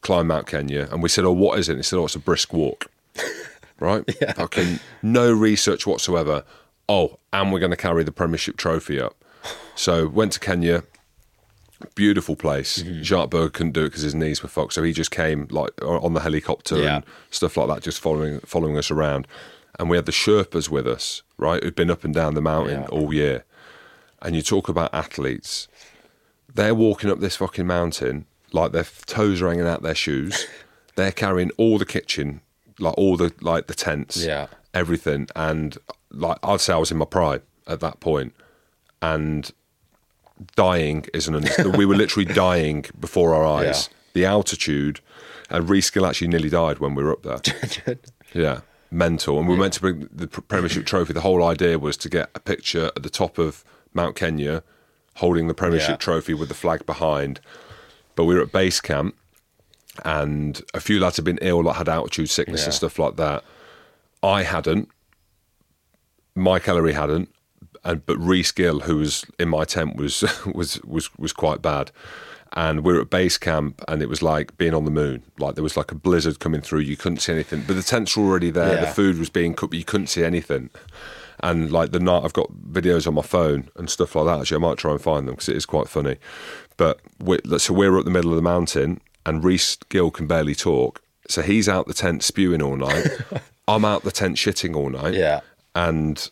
Climb Mount Kenya. And we said, oh, what is it? And he said, oh, it's a brisk walk. right? Fucking no research whatsoever. Oh, and we're going to carry the Premiership trophy up. So went to Kenya. Beautiful place. Mm-hmm. Jacques Berg couldn't do it because his knees were fucked, so he just came like on the helicopter Yeah. and stuff like that, just following following us around. And we had the Sherpas with us, right, who'd been up and down the mountain Yeah. all year. And you talk about athletes, they're walking up this fucking mountain like their toes are hanging out their shoes. they're carrying all the kitchen, like all the like the tents, Yeah. everything. And like I'd say I was in my prime at that point, and dying is an. un- we were literally dying before our eyes. The altitude, and Rhys Gill actually nearly died when we were up there. Yeah, mental. And we were meant to bring the Premiership trophy. The whole idea was to get a picture at the top of Mount Kenya, holding the Premiership Yeah. trophy with the flag behind. But we were at base camp, and a few lads had been ill, like had altitude sickness and stuff like that. I hadn't. Mike Ellery hadn't, and but Rhys Gill, who was in my tent, was was was was quite bad. And we were at base camp, and it was like being on the moon. Like there was like a blizzard coming through. You couldn't see anything, but the tents were already there. The food was being cooked, but you couldn't see anything. And like the night, I've got videos on my phone and stuff like that. Actually, I might try and find them because it is quite funny. But we, so we're up the middle of the mountain, and Rhys Gill can barely talk. So he's out the tent spewing all night. I'm out the tent shitting all night Yeah. and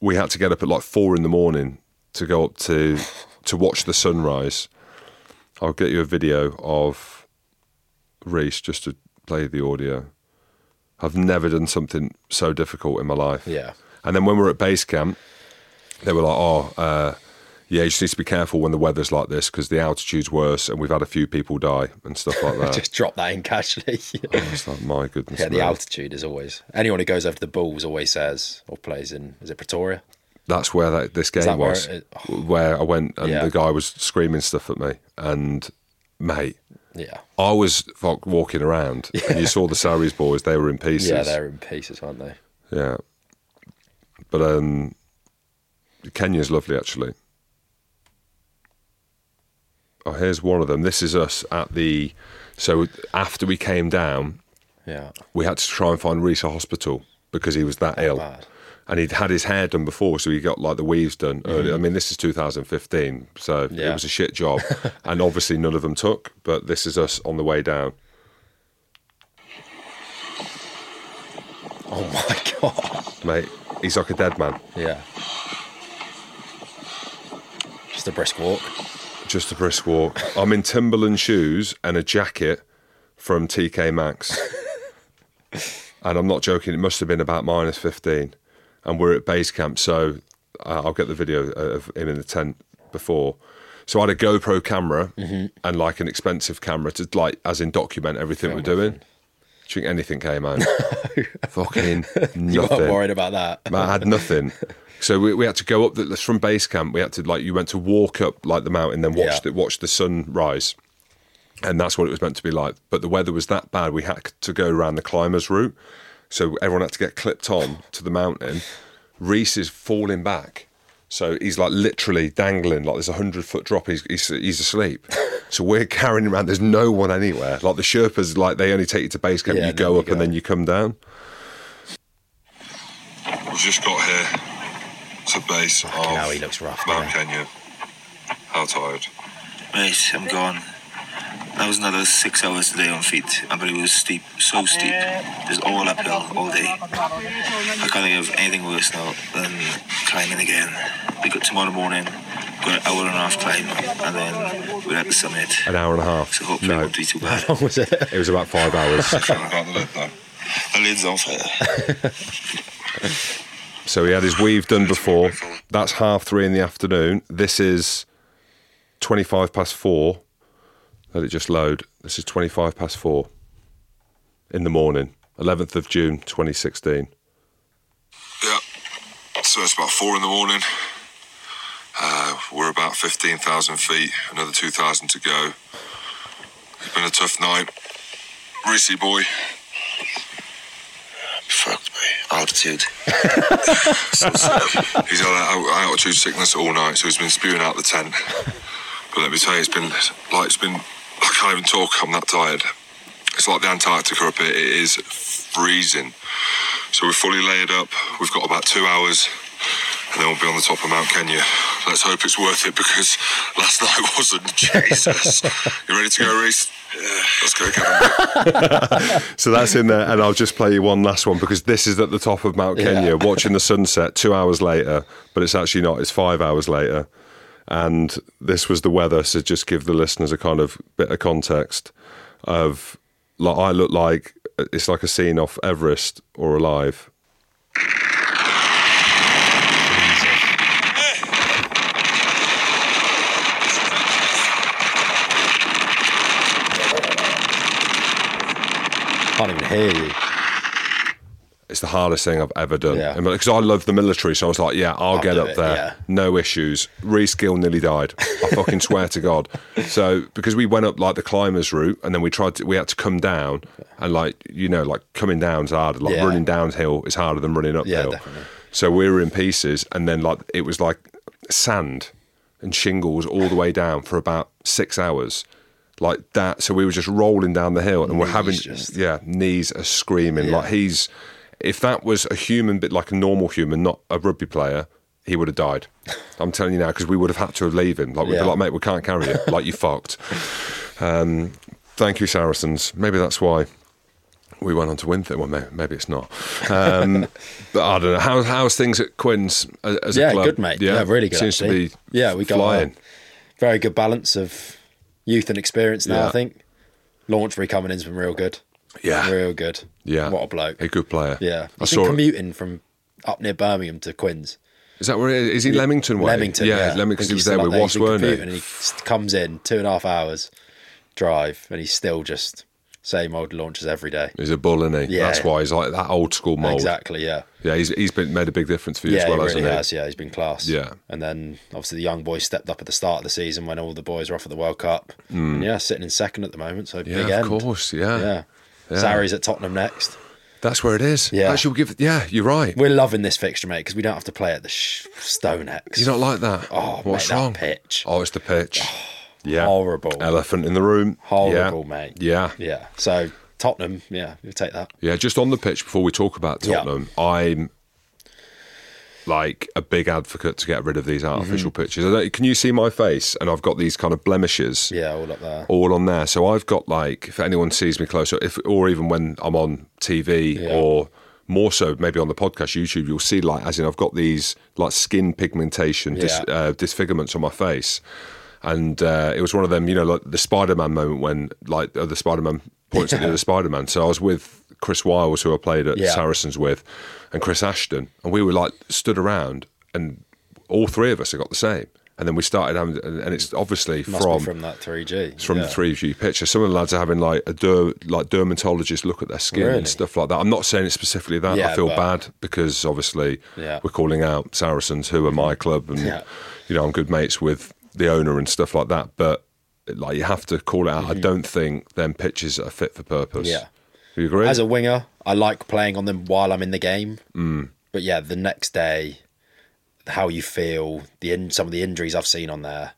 we had to get up at like four in the morning to go up to to watch the sunrise. I'll get you a video of Rhys just to play the audio. I've never done something so difficult in my life. Yeah. And then when we were at base camp, they were like, "Oh, uh, yeah, you just need to be careful when the weather's like this because the altitude's worse, and we've had a few people die and stuff like that." Just drop that in casually. It's like, my goodness. yeah, the me. altitude is always. Anyone who goes over the Bulls always says or plays in. Is it Pretoria? that's where that, this game that where was, it- where I went and Yeah. the guy was screaming stuff at me, and mate, Yeah. I was walking around, and you saw the Sarries boys; they were in pieces. Yeah, they're in pieces, aren't they? Yeah. But um, Kenya's lovely, actually. Oh, here's one of them. This is us at the. So after we came down, Yeah. we had to try and find Rhys a hospital because he was that ill. bad. and he'd had his hair done before, so he got like the weaves done early. I mean, this is 2015, so it Mm-hmm. Was a shit job, and obviously none of them took. But this is us on the way down. Oh my god. Mate, he's like a dead man. Yeah. Just a brisk walk. Just a brisk walk. I'm in Timberland shoes and a jacket from TK Maxx. and I'm not joking, it must have been about minus 15. And we're at base camp, so uh, I'll get the video of him in the tent before. So I had a GoPro camera and like an expensive camera to like, as in document everything we're doing. Do you think anything came out? Fucking nothing. You worried about that. I had nothing. So we, we had to go up the, from base camp. We had to like you went to walk up like the mountain, then watch Yeah. the watch the sun rise, and that's what it was meant to be like. But the weather was that bad, we had to go around the climbers route. So everyone had to get clipped on to the mountain. Rhys is falling back, so he's like literally dangling like there's a hundred foot drop. He's, he's he's asleep. So we're carrying him around. There's no one anywhere. Like the Sherpas, like they only take you to base camp. Yeah, you and then go you up and then you come down. We've just got here to base of hell, he looks rough, Mount doesn't Kenya. How tired? Mate, I'm gone. That was another six hours today on feet, but it was steep, so steep. It's all uphill all day. I can't think of anything worse now than climbing again. We got tomorrow morning, got an hour and a half climb, and then we're at the summit. An hour and a half. So hopefully it won't be too bad. How long was it? it was about five hours. The lid's on fire. so he had his weave done before. That's half three in the afternoon. This is twenty-five past four. Let it just load. This is twenty-five past four in the morning, eleventh of June, twenty sixteen. Yeah. So it's about four in the morning. Uh, we're about 15,000 feet, another 2,000 to go. It's been a tough night. Rhys boy. Fucked me. Altitude. So sad. he's had al- altitude sickness all night, so he's been spewing out the tent. But let me tell you, it's been like it's been. I can't even talk. I'm that tired. It's like the Antarctica up here. It is freezing. So we're fully layered up. We've got about two hours, and then we'll be on the top of Mount Kenya. Let's hope it's worth it because last night wasn't. Jesus. you ready to go, Rhys? Yeah. Let's go, Kevin. So that's in there, and I'll just play you one last one because this is at the top of Mount Kenya, watching the sunset two hours later, but it's actually not, it's five hours later. And this was the weather, so just give the listeners a kind of bit of context of like I look like it's like a scene off Everest or Alive. Can't even hear you. It's the hardest thing I've ever done. Yeah. Because I love the military, so I was like, yeah, I'll, I'll get up it, there. yeah. No issues. Rhys Gill nearly died. I fucking swear to God. So because we went up like the climbers route and then we tried to we had to come down and like you know, like coming down's harder. Like Yeah. running downhill is harder than running uphill. definitely. So we were in pieces and then like it was like sand and shingles all the way down for about six hours. Like that. So we were just rolling down the hill and we're having just- yeah, knees are screaming. Yeah. Like he's if that was a human bit like a normal human, not a rugby player, he would have died. I'm telling you now, because we would have had to leave him. Like we'd Yeah. be like, mate, we can't carry you. like you fucked. Um, thank you, Saracens. Maybe that's why we went on to win thing. Well, maybe, maybe it's not. Um, but I don't know. How, how's things at Quins as, yeah, a club? good mate. Yeah, really good. Seems actually. to be yeah, we got flying. a very good balance of youth and experience now. Yeah. I think Launchbury coming in's been real good. Yeah. real good. Yeah, what a bloke. a good player. Yeah, I he's saw. been commuting from up near Birmingham to Quins. Is that where? Is he Leamington way? Leamington, yeah, yeah, Leamington because he was there with Wasp, weren't he? And he comes in two and a half hours drive, and he's still just same old launches every day. He's a bull, isn't he? Yeah. That's why he's like that old school mold. Exactly. Yeah. Yeah, he's he's been made a big difference for you yeah, as well, he hasn't really he? has. Yeah, he's been class. Yeah. and then obviously the young boys stepped up at the start of the season when all the boys were off at the World Cup. And yeah, sitting in second at the moment, so Mm. Yeah, big of end. course. Yeah. Yeah. Yeah. Sarries at Tottenham next. That's where it is. Yeah. Give. Yeah, you're right. We're loving this fixture, mate, because we don't have to play at the sh- StoneX. You don't like that? Oh, what's mate, wrong? pitch. Oh, it's the pitch. Oh, yeah, horrible. Elephant in the room. Horrible, yeah. mate. Yeah, Yeah. So Tottenham, yeah, we'll take that. yeah. Just on the pitch before we talk about Yeah. Tottenham, I'm like a big advocate to get rid of these Mm-hmm. artificial. I don't, can you see my face? And I've got these kind of blemishes Yeah, all up there. all on there. So I've got like, if anyone sees me closer, or if or even when I'm on TV Yeah. or more so maybe on the podcast YouTube, you'll see like as in I've got these like skin pigmentation dis, Yeah. uh, disfigurements on my face, and uh, it was one of them, you know, like the Spider-Man moment when like the Spider-Man points at the other Spider-Man. So I was with Chris Wyles, who I played at Yeah. Saracens with, and Chris Ashton, and we were like stood around, and all three of us have got the same. And then we started having, and it's obviously Must from from that 3G. it's from yeah. the three G picture. Some of the lads are having like a der- like dermatologist look at their skin Really? and stuff like that. I'm not saying it's specifically that. I feel but- bad because obviously Yeah. we're calling out Saracens, who are my club, and Yeah. you know I'm good mates with the owner and stuff like that. But like you have to call it out. I don't think them pitches are fit for purpose. Mm-hmm. Yeah. You agree? As a winger, I like playing on them while I'm in the game. Mm. But yeah, the next day, how you feel, the in, some of the injuries I've seen on there,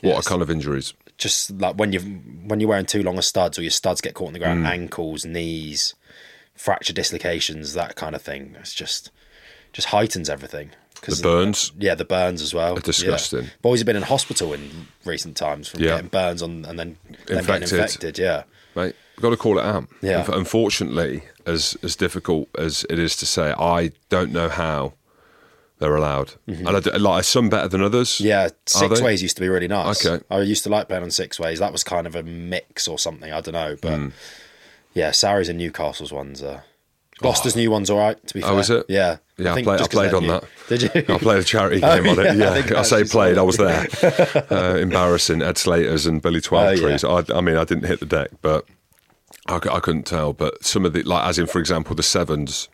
what yes. are kind of injuries? just like when you when you're wearing too long of studs or your studs get caught in the Mm. ground, ankles, knees, fracture dislocations, that kind of thing. It's just just heightens everything. The burns? yeah, the burns as well. Are disgusting. Yeah. Boys have been in hospital in recent times from Yeah. getting burns on and then Infected. getting infected. Yeah, mate. We've got to call it out. Yeah. Unfortunately, as as difficult as it is to say, I don't know how they're allowed. And I do, like are some better than others. Mm-hmm. yeah. Sixways used to be really nice. Okay. I used to like playing on Sixways. That was kind of a mix or something. I don't know, but Hmm. yeah, Sarries and Newcastle's ones are. Gloucester's new one's all right. To be fair, Oh, is it? Yeah, Yeah, I, think played. I played on new. that. Did you? I played a charity Oh, game on it. yeah, I Yeah, think I, I say played. I was there. uh, embarrassing. Ed Slater's and Billy Twelve Oh, yeah. Trees. I, I mean, I didn't hit the deck, but I, I couldn't tell. But some of the, like, as in, for example, the sevens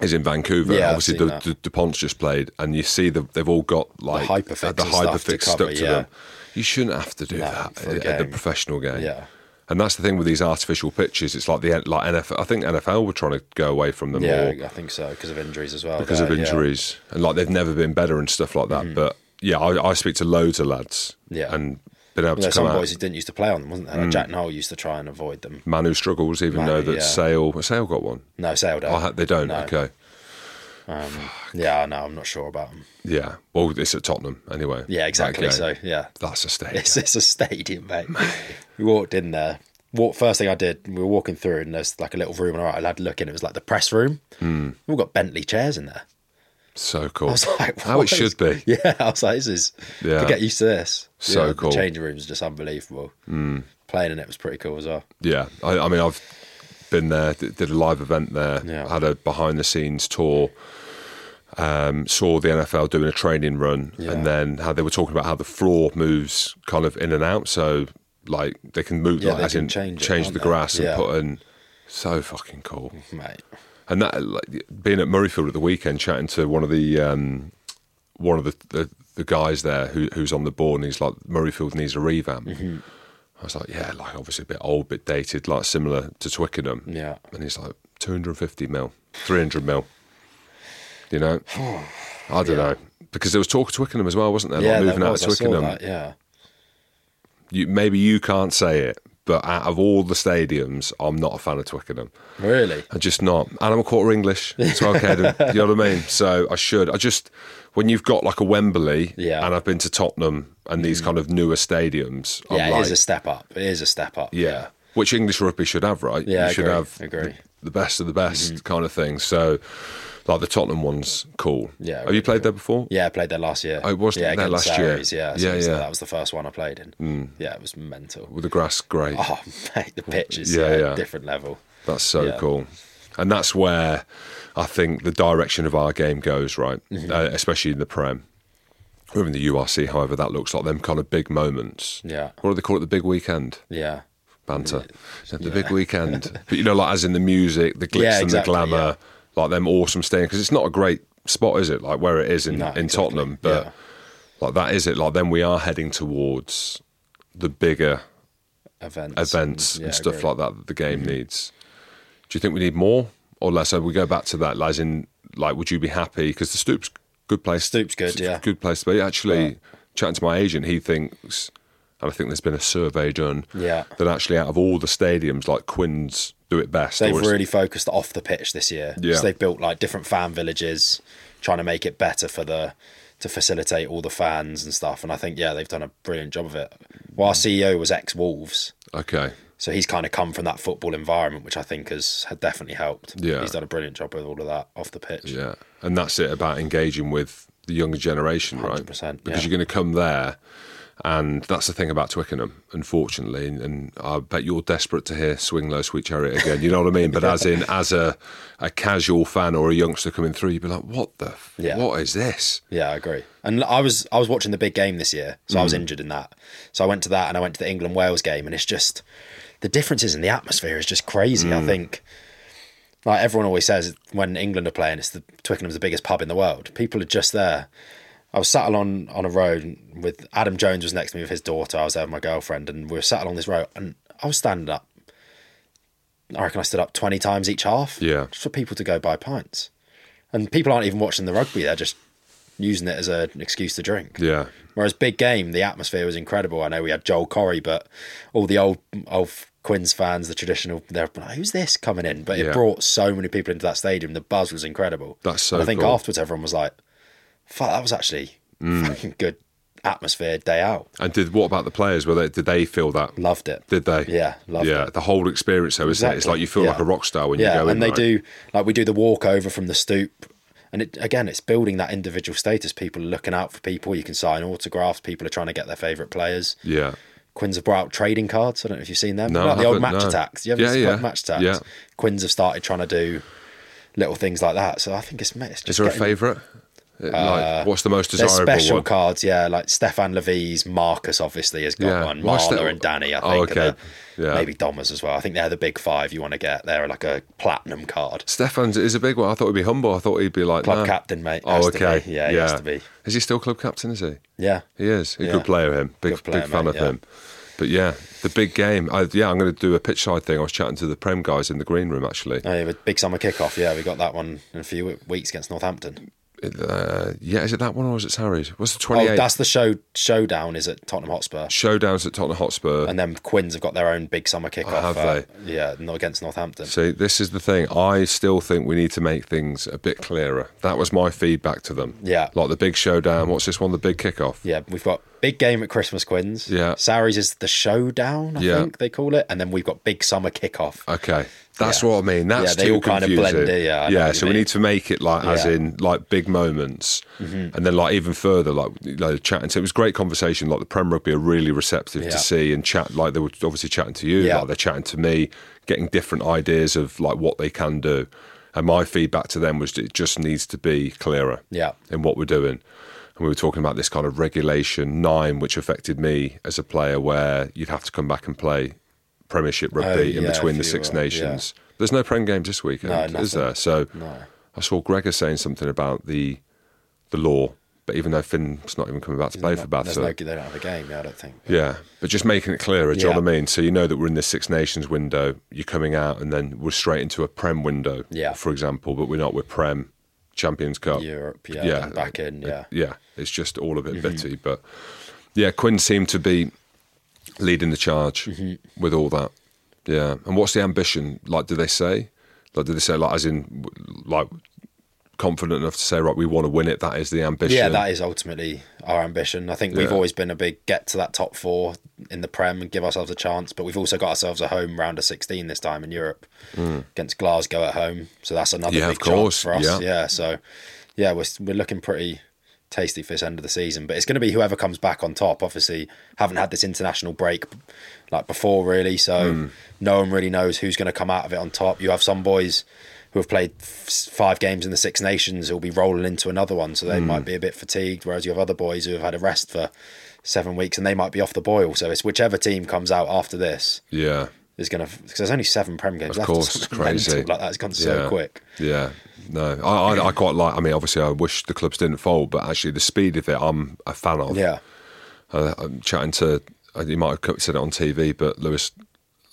is in Vancouver. Yeah, Obviously, the, that. the Dupont's just played, and you see the, they've all got like Hypafix the stuff to Hypafix cover, stuck to yeah. them. You shouldn't have to do No, that at the professional game. Yeah. And that's the thing with these artificial pitches. It's like the like NFL. I think NFL were trying to go away from them Yeah, more I think so because of injuries as well. because there, of yeah. Mm-hmm. injuries and like they've never been better and stuff like that. But yeah, I, I speak to loads of lads. Yeah. and been able to come some out. Mm. boys who didn't used to play on them, wasn't there? Like Jack Nowell used to try and avoid them. Man who struggles, even Manu, though that yeah. Sale Sale got one. No, Sale don't. Oh, they don't. No. Okay, Um, yeah, no, I'm not sure about them. yeah. Well, it's at Tottenham anyway. Yeah, exactly. So yeah, that's a stadium. it's, it's a stadium, mate. we walked in there. Walk, first thing I did, we were walking through, and there's like a little room. And all right, I had to look in. It was like the press room. Hmm. We've got Bentley chairs in there. So cool. I was like, how it should be. Yeah, I was like, this is. Yeah. To get used to this. So Yeah, cool. The changing rooms are just unbelievable. Hmm. Playing in it was pretty cool as well. Yeah, I, I mean, I've been there, did a live event there, Yeah. had a behind the scenes tour, um, saw the NFL doing a training run, Yeah. and then how they were talking about how the floor moves kind of in and out. So, like, they can move, Yeah, like, they as can in change change, it, the they? grass Yeah. and put in. So fucking cool. Mate. And that, like, being at Murrayfield at the weekend, chatting to one of the um, one of the, the, the guys there who, who's on the board, and he's like, Murrayfield needs a revamp. Mm-hmm. I was like, yeah, like obviously a bit old, bit dated, like similar to Twickenham. Yeah. And he's like, 250 mil, 300 mil. You know? I don't know. Because there was talk of Twickenham as well, wasn't there? yeah, like moving there out was. of Twickenham. that, yeah. You, maybe you can't say it, but out of all the stadiums, I'm not a fan of Twickenham. Really? I'm just not. And I'm a quarter English. It's okay. to- you know what I mean? So I should. I just, when you've got like a Wembley, Yeah. Mm. and I've been to Tottenham and these kind of newer stadiums, I'm Yeah, it like, is a step up. It is a step up. yeah. Which English rugby should have, right? Yeah, you should agree, have agree. Mm-hmm. the best of the best kind of thing. So, like the Tottenham one's cool. Yeah, Have you played there before? Yeah, I played there last year. I was yeah, there last year. Yeah, so Yeah, it's- yeah. That was the first one I played in. Yeah, it was mental. With the grass great. Oh, mate, the pitch is Yeah, yeah, yeah. different level. That's so Yeah. cool. And that's where I think the direction of our game goes, right? Mm-hmm. Uh, especially in the Prem. Or even the URC, however that looks like, them kind of big moments. Yeah. What do they call it? The big weekend? Yeah. Banter. Yeah, The big weekend. but you know, like as in the music, the glitz Yeah, and exactly, the glamour, like them awesome stadiums. Because it's not a great spot, is it? Like where it is in, No, in exactly, Tottenham. But yeah. like that is it. Like then we are heading towards the bigger Events. events Yeah, and stuff like that that the game mm-hmm. needs. Do you think we need more or less? So we go back to that, as in, like, would you be happy? Because the Stoop's good place. Stoop's good, yeah. Good place to be. Actually, chatting to my agent, he thinks, and I think there's been a survey done, Yeah. that actually out of all the stadiums, like Quins do it best. They've really focused off the pitch this year. Yeah. So they've built like different fan villages, trying to make it better for the to facilitate all the fans and stuff. And I think yeah, they've done a brilliant job of it. Well, our CEO was ex Wolves, Okay. so he's kind of come from that football environment, which I think has had definitely helped. Yeah. he's done a brilliant job with all of that off the pitch. Yeah, and that's it about engaging with the younger generation, right? 100%, Because yeah. you're going to come there, and that's the thing about Twickenham, unfortunately. And, and I bet you're desperate to hear "Swing Low, Sweet Chariot" again. You know what I mean? But as in, as a a casual fan or a youngster coming through, you'd be like, "What the? F- Yeah. What is this?" Yeah, I agree. And I was I was watching the big game this year, so I was hmm. injured in that. So I went to that and I went to the England Wales game, and it's just the differences in the atmosphere is just crazy. I hmm. think like everyone always says when England are playing, it's the Twickenham's the biggest pub in the world. People are just there. I was sat along on a road with Adam Jones was next to me with his daughter. I was there with my girlfriend, and we were sat along this road, and I was standing up. I reckon I stood up twenty times each half. Yeah. just for people to go buy pints, and people aren't even watching the rugby; they're just using it as a, an excuse to drink. Yeah, Whereas big game, the atmosphere was incredible. I know we had Joel Corry, but all the old old Quins fans, the traditional, they're like, who's this coming in? But it Yeah. brought so many people into that stadium. The buzz was incredible. That's so And I think cool. afterwards, everyone was like, "Fuck, that was actually Mm. fucking good atmosphere day out." and did what about the players? Were they did they feel that? Loved it. Did they? Yeah, loved it. yeah, it. the whole experience, though, isn't it? It's like you feel Yeah. like a rock star when yeah, you go in. and they right? do like we do the walk over from the stoop, and it, again, it's building that individual status. People are looking out for people. You can sign autographs. People are trying to get their favourite players. Yeah. Quins have brought out trading cards. I don't know if you've seen them. No, like the old match no. attacks. You Yeah, seen yeah. match attacks? Yeah. Quins have started trying to do little things like that. So I think it's, it's just Is there a favourite? Uh, like, uh, what's the most There's desirable special one? cards, yeah, like Stephan Lewies's Marcus obviously has got Yeah. one. Marler and Danny, I Oh, think. are okay. the- Yeah. Maybe Domers as well. I think they're the big five you want to get. They're like a platinum card. Stephan's is a big one. I thought he'd be humble. I thought he'd be like Club no. captain, mate. Oh, okay. Yeah, he has to be. Is he still club captain? Is he? Yeah. He is. A Yeah. good player. Him. Big player, big fan mate, of him. But yeah, the big game. I, yeah, I'm going to do a pitch side thing. I was chatting to the Prem guys in the green room actually. Oh, yeah, big summer kickoff. Yeah, we got that one in a few weeks against Northampton. Uh, yeah, is it that one or is it Harry's? What's the Oh, 28th? that's the show. Showdown is at Tottenham Hotspur, Showdowns at Tottenham Hotspur. and then Quins have got their own big summer kickoff. have uh, they? Yeah, not against Northampton. See, this is the thing. I still think we need to make things a bit clearer. That was my feedback to them. Yeah. Like the big showdown. What's this one? The big kickoff. Yeah, we've got big game at Christmas Quins. Yeah. Sarries is the showdown, I Yeah. think they call it, and then we've got big summer kickoff. Okay. That's Yeah. what I mean. That's Yeah, they too all kind of blend in, yeah, I yeah. So we need to make it like, as Yeah. in, like big moments, mm-hmm. and then like even further, like, like chatting. So it was great conversation. Like the Prem Rugby are really receptive Yeah. to see and chat. Like they were obviously chatting to you. Yeah. Like they're chatting to me, getting different ideas of like what they can do. And my feedback to them was it just needs to be clearer. Yeah. in what we're doing. And we were talking about this kind of regulation nine, which affected me as a player, where you'd have to come back and play Premiership oh, rugby Oh, in between the Six were- Nations. There's no Prem games this weekend, No, is there? So No. I saw Gregor saying something about the the law, but even though Finn's not even coming back to play for Bath, no, they don't have a game, yeah, I don't think. yeah, but just making it clearer, do you know what I mean? So you know that we're in this Six Nations window, you're coming out, and then we're straight into a Prem window, Yeah. for example, but we're not, we're Prem, Champions Cup. Europe, yeah, then back in, yeah. Yeah, it's just all a bit Mm-hmm. bitty, but yeah, Quinn seemed to be leading the charge Mm-hmm. with all that. Yeah, and what's the ambition? Like, do they say? Like, do they say like as in like confident enough to say right, we want to win it? That is the ambition. Yeah, that is ultimately our ambition. I think we've Yeah. always been a big get to that top four in the Prem and give ourselves a chance, but we've also got ourselves a home round of 16 this time in Europe against Glasgow at home. So that's another Mm. Yeah, big of course, chance for us. yeah. Yeah. so yeah, we're, we're looking pretty tasty for this end of the season, but it's going to be whoever comes back on top. Obviously, haven't had this international break like before, really. So Hmm. no one really knows who's going to come out of it on top. You have some boys who have played f- five games in the Six Nations who'll be rolling into another one, so they Hmm. might be a bit fatigued. Whereas you have other boys who have had a rest for seven weeks and they might be off the boil. So it's whichever team comes out after this yeah. is going to because there's only seven Prem games Of left. course, crazy. Like that, it's gone so Yeah. quick. Yeah, no, I, I, I quite like. I mean, obviously, I wish the clubs didn't fold, but actually, the speed of it, I'm a fan of. Yeah, Uh, I'm chatting to. uh, You might have said it on TV, but Lewis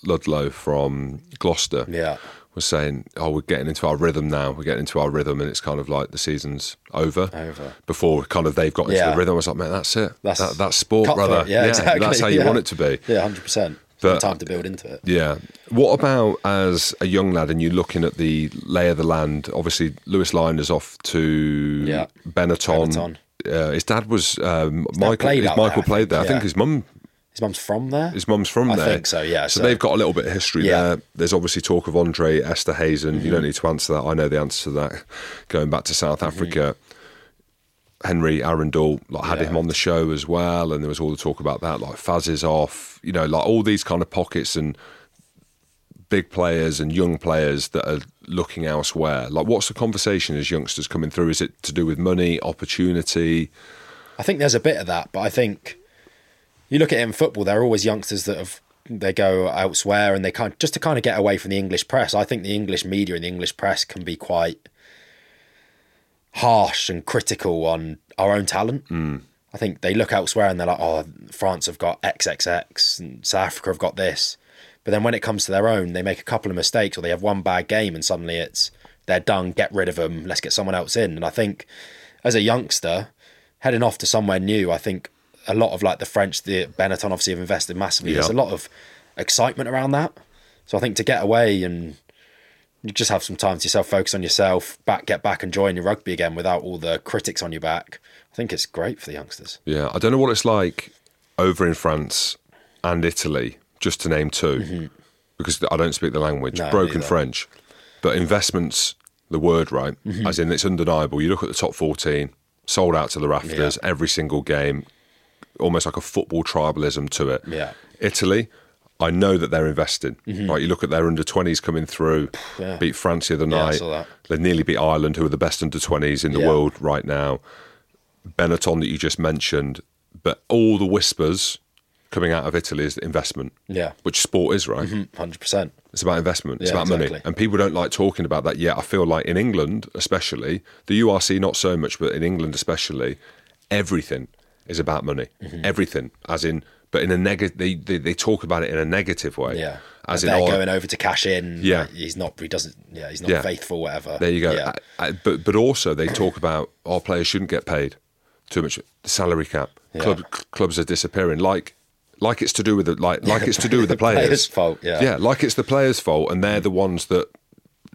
Ludlow from Gloucester yeah, was saying, "Oh, we're getting into our rhythm now. We're getting into our rhythm, and it's kind of like the season's over. Over. Before kind of they've got into Yeah. the rhythm. I was like, man, that's it. That's- that, that's sport, brother. it. Yeah, exactly. That's how you Yeah. want it to be. yeah, hundred percent. But- time to build into it. Yeah. What about as a young lad and you're looking at the lay of the land? Obviously, Louis Lynagh's off to Yeah. Benetton. Benetton. Uh, his dad was um, Michael. played his out there, Michael I played think, there. I think his mum His mum's from there. His mum's from I there. I think so, yeah, So, so- they've got a little bit of history Yeah. there. There's obviously talk of Andre Esterhuizen. You don't need to answer that. I know the answer to that. Going back to South Africa, Henry Arundell like, had Yeah. him on the show as well, and there was all the talk about that. Like Faz is off. You know, like all these kind of pockets and big players and young players that are looking elsewhere. Like, what's the conversation as youngsters coming through? Is it to do with money, opportunity? I think there's a bit of that, but I think you look at it in football, there are always youngsters that have they go elsewhere and they kind just to kind of get away from the English press. I think the English media and the English press can be quite harsh and critical on our own talent. Mm. I think they look elsewhere and they're like, "Oh, France have got XXX and South Africa have got this," but then when it comes to their own, they make a couple of mistakes or they have one bad game and suddenly it's they're done. Get rid of them. Let's get someone else in. And I think as a youngster heading off to somewhere new, I think a lot of like the French, the Benetton obviously have invested massively. There's a lot of excitement around that. So I think to get away and you just have some time to yourself, focus on yourself, back, get back, enjoying your rugby again without all the critics on your back. I think it's great for the youngsters. Yeah, I don't know what it's like over in France and Italy, just to name 2 because I don't speak the language. Mm-hmm. No, Broken neither. French, but investments, the word right, Mm-hmm. as in it's undeniable. You look at the top fourteen, sold out to the rafters every single game, almost like a football tribalism to it. Yeah. Italy. I know that they're investing. Right, you look at their under 20s coming through, Mm-hmm. Yeah. beat France the other night. They nearly beat Ireland, who are the best under 20s in the Yeah. world right now. Benetton that you just mentioned, but all the whispers coming out of Italy is investment. Yeah. Which sport is, right? Hundred percent. It's about investment. It's Yeah, about money. And people don't like talking about that yet. I feel like in England, especially, the URC not so much, but in England especially, everything is about money. Mm-hmm. Everything. As in but in a negative they, they they talk about it in a negative way. Yeah. As Like in they're oh, going over to cash in. Yeah. he's not. He doesn't. Yeah, he's not Yeah. faithful. Whatever. There you go. Yeah. I- I- but but also they talk about our players shouldn't get paid too much salary cap. Club, cl- clubs are disappearing. Like like it's to do with the like like it's to do with the players. Players' fault, yeah. Yeah, like it's the players' fault, and they're the ones that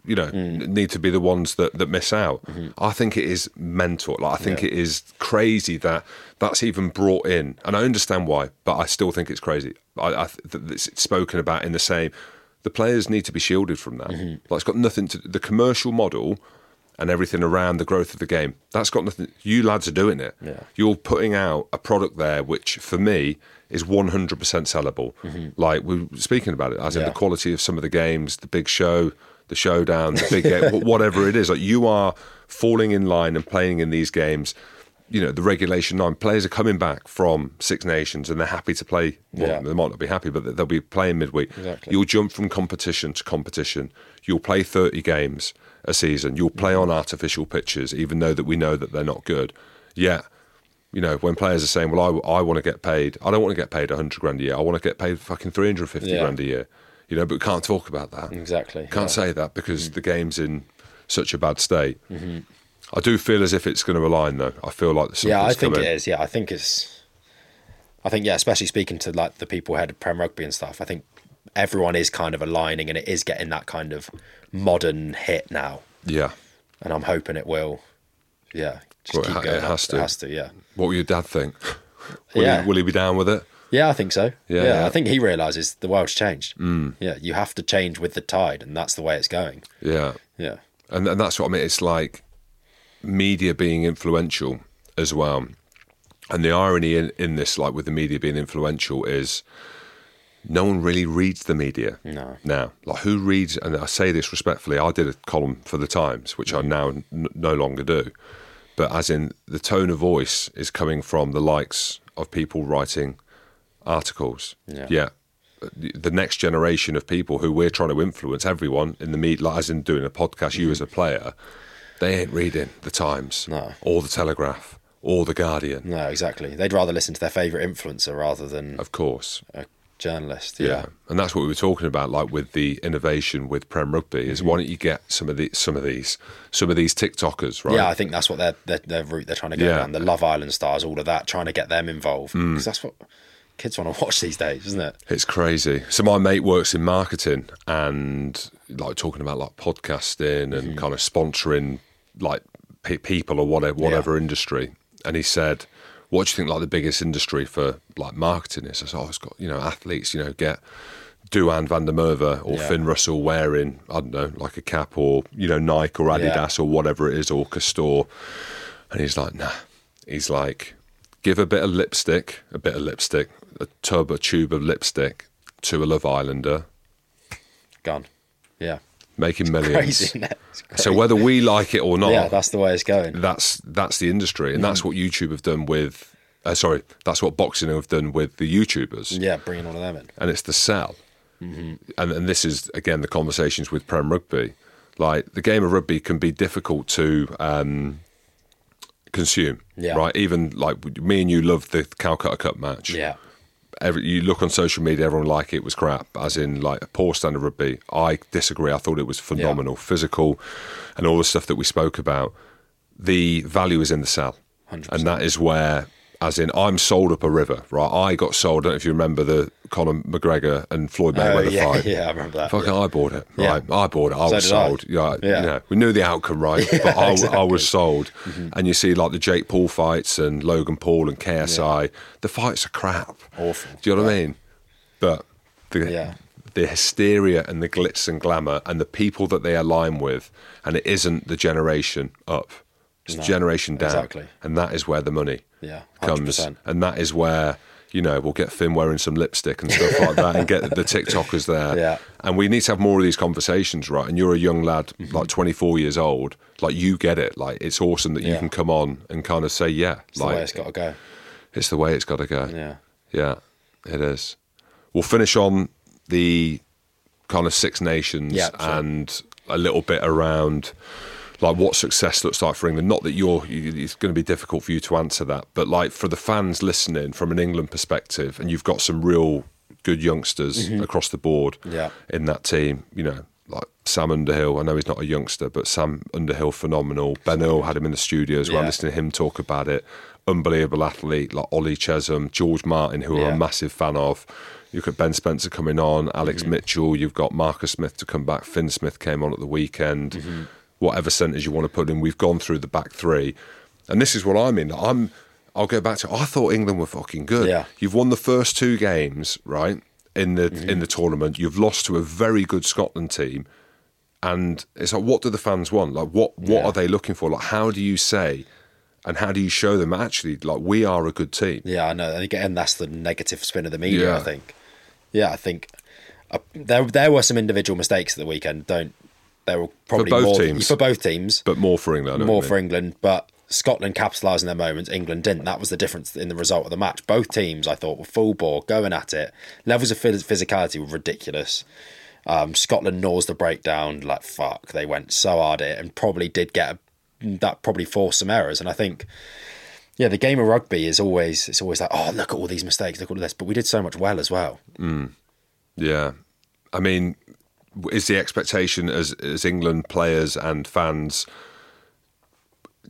you know Mm. need to be the ones that that miss out. Mm-hmm. I think it is mental. Like I think it is crazy that that's even brought in, and I understand why, but I still think it's crazy. I, I it's spoken about in the same. The players need to be shielded from that. Mm-hmm. Like it's got nothing to the commercial model and everything around the growth of the game. That's got nothing. You lads are doing it. Yeah. You're putting out a product there, which for me is 100% sellable. Like we were speaking about it, as in Mm-hmm. The quality of some of the games, the big show, the showdown, the big game, whatever it is. Like you are falling in line and playing in these games. You know, the regulation nine players are coming back from Six Nations and they're happy to play. Well, Yeah. they might not be happy, but they'll be playing midweek. Exactly. You'll jump from competition to competition. You'll play 30 games a season. You'll play Mm-hmm. on artificial pitches, even though that we know that they're not good. Yet, you know, when players are saying, "Well, I, I want to get paid. I don't want to get paid 100 grand a year. I want to get paid fucking 350 Yeah. grand a year." You know, but we can't talk about that. Exactly. Can't yeah. say that because mm. the game's in such a bad state. Mm-hmm. I do feel as if it's going to align, though. I feel like something's Yeah, I think coming. it is. Yeah, I think it's. I think yeah, especially speaking to like the people who head of Prem Rugby and stuff. I think everyone is kind of aligning, and it is getting that kind of modern hit now. Yeah. And I'm hoping it will. Yeah, just Well, it keep it going. up. has to. It has to. Yeah. What will your dad think? will, Yeah. he, will he be down with it? Yeah, I think so. Yeah, Yeah, yeah. I think he realizes the world's changed. Mm. Yeah, you have to change with the tide, and that's the way it's going. Yeah. Yeah. And, and that's what I mean. It's like media being influential as well. And the irony in, in this, like with the media being influential, is no one really reads the media No. now. Like who reads? And I say this respectfully. I did a column for the Times, which I now n- no longer do. But as in the tone of voice is coming from the likes of people writing articles. Yeah. The the next generation of people who we're trying to influence, everyone in the media, like as in doing a podcast, you as a player, they ain't reading the Times No. or the Telegraph or the Guardian. No, exactly. They'd rather listen to their favorite influencer rather than Of course. a journalist. Yeah. Yeah. and that's what we were talking about, like with the innovation with Prem Rugby. Is why don't you get some of the some of these some of these TikTokers, right? Yeah, I think that's what their their, their route they're trying to go Yeah. down. The Love Island stars, all of that, trying to get them involved Mm. because that's what kids want to watch these days, isn't it? It's crazy. So my mate works in marketing and like talking about like podcasting and mm-hmm. kind of sponsoring like pe- people or whatever whatever industry. And he said, "What do you think like the biggest industry for like marketing is?" I said, "Oh, it's got you know athletes. You know, get Duhan van der Merwe or Yeah. Finn Russell wearing I don't know like a cap or you know Nike or Adidas or whatever it is or Castore." And he's like, "Nah." He's like, "Give a bit of lipstick, a bit of lipstick, a tub, a tube of lipstick." To a Love Islander, Gone. Yeah. making millions. Crazy? It's So whether we like it or not, yeah, that's the way it's going. that's that's the industry, and that's what YouTube have done with. Uh, sorry, that's what boxing have done with the YouTubers, Yeah, bringing all of them in. and it's the sell. And and this is again the conversations with Prem Rugby. Like the game of rugby can be difficult to um, consume, Yeah. right? Even like me and you love the Calcutta Cup match. Yeah. Every, you look on social media, everyone like it was crap, as in like a poor standard rugby. I disagree. I thought it was phenomenal, physical, and all the stuff that we spoke about. The value is in the cell, 100%. and that is where, as in, I'm sold up a river. Right, I got sold. I don't know if you remember the Conor McGregor and Floyd Oh, Mayweather yeah, fight. yeah, I remember that. Fucking, I bought it. Yeah. Right, I bought it. I So was did I. sold. Yeah, Yeah. You know, we knew the outcome, right? but I, I exactly. Mm-hmm. was sold. And you see, like the Jake Paul fights and Logan Paul and KSI, the fights are crap. Awful. Do you know what I mean? But the Yeah. the hysteria and the glitz and glamour and the people that they align with, and it isn't the generation up. It's the No, generation down, exactly. and that is where the money Yeah, comes, 100%. and that is where you know we'll get Finn wearing some lipstick and stuff like that, and get the TikTokers there. Yeah. and we need to have more of these conversations, right? And you're a young lad, Mm-hmm. like 24 years old, like you get it. Like it's awesome that you Yeah. can come on and kind of say, yeah, It's the way it's got to go. it's the way it's got to go. Yeah. Yeah, it is. We'll finish on the kind of Six Nations Yeah, sure. and a little bit around like what success looks like for England. Not that you're, you, it's going to be difficult for you to answer that, but like for the fans listening from an England perspective, and you've got some real good youngsters across the board Mm-hmm. Yeah. in that team, you know. Like Sam Underhill, I know he's not a youngster, but Sam Underhill, phenomenal. Ben Earl had him in the studio as well, Yeah. listening to him talk about it. Unbelievable athlete like Ollie Chessum, George Martin, who I'm a massive fan of. You've got Ben Spencer coming on, Alex Mm-hmm. Mitchell, you've got Marcus Smith to come back, Fin Smith came on at the weekend. Mm-hmm. Whatever centres you want to put in, we've gone through the back three. And this is what I mean. I'm I'll go back to I thought England were fucking good. Yeah. You've won the first two games, right? In the Mm-hmm. in the tournament. You've lost to a very good Scotland team. And it's like what do the fans want? Like what what Yeah. are they looking for? Like how do you say and how do you show them actually like we are a good team? Yeah, I know. And again, that's the negative spin of the media. Yeah. I think. Yeah, I think uh, there there were some individual mistakes at the weekend. Don't there were probably both more teams. for both teams, But more for England. More for. England. But Scotland capitalised in their moments. England didn't. That was the difference in the result of the match. Both teams, I thought, were full bore, going at it. Levels of physicality were ridiculous. Um, Scotland gnaws the breakdown like fuck. They went so hard at it and probably did get a, that. Probably forced some errors. And I think yeah, the game of rugby is always it's always like, oh, look at all these mistakes, look at all this. But we did so much well as well. Yeah. I mean, is the expectation as as England players and fans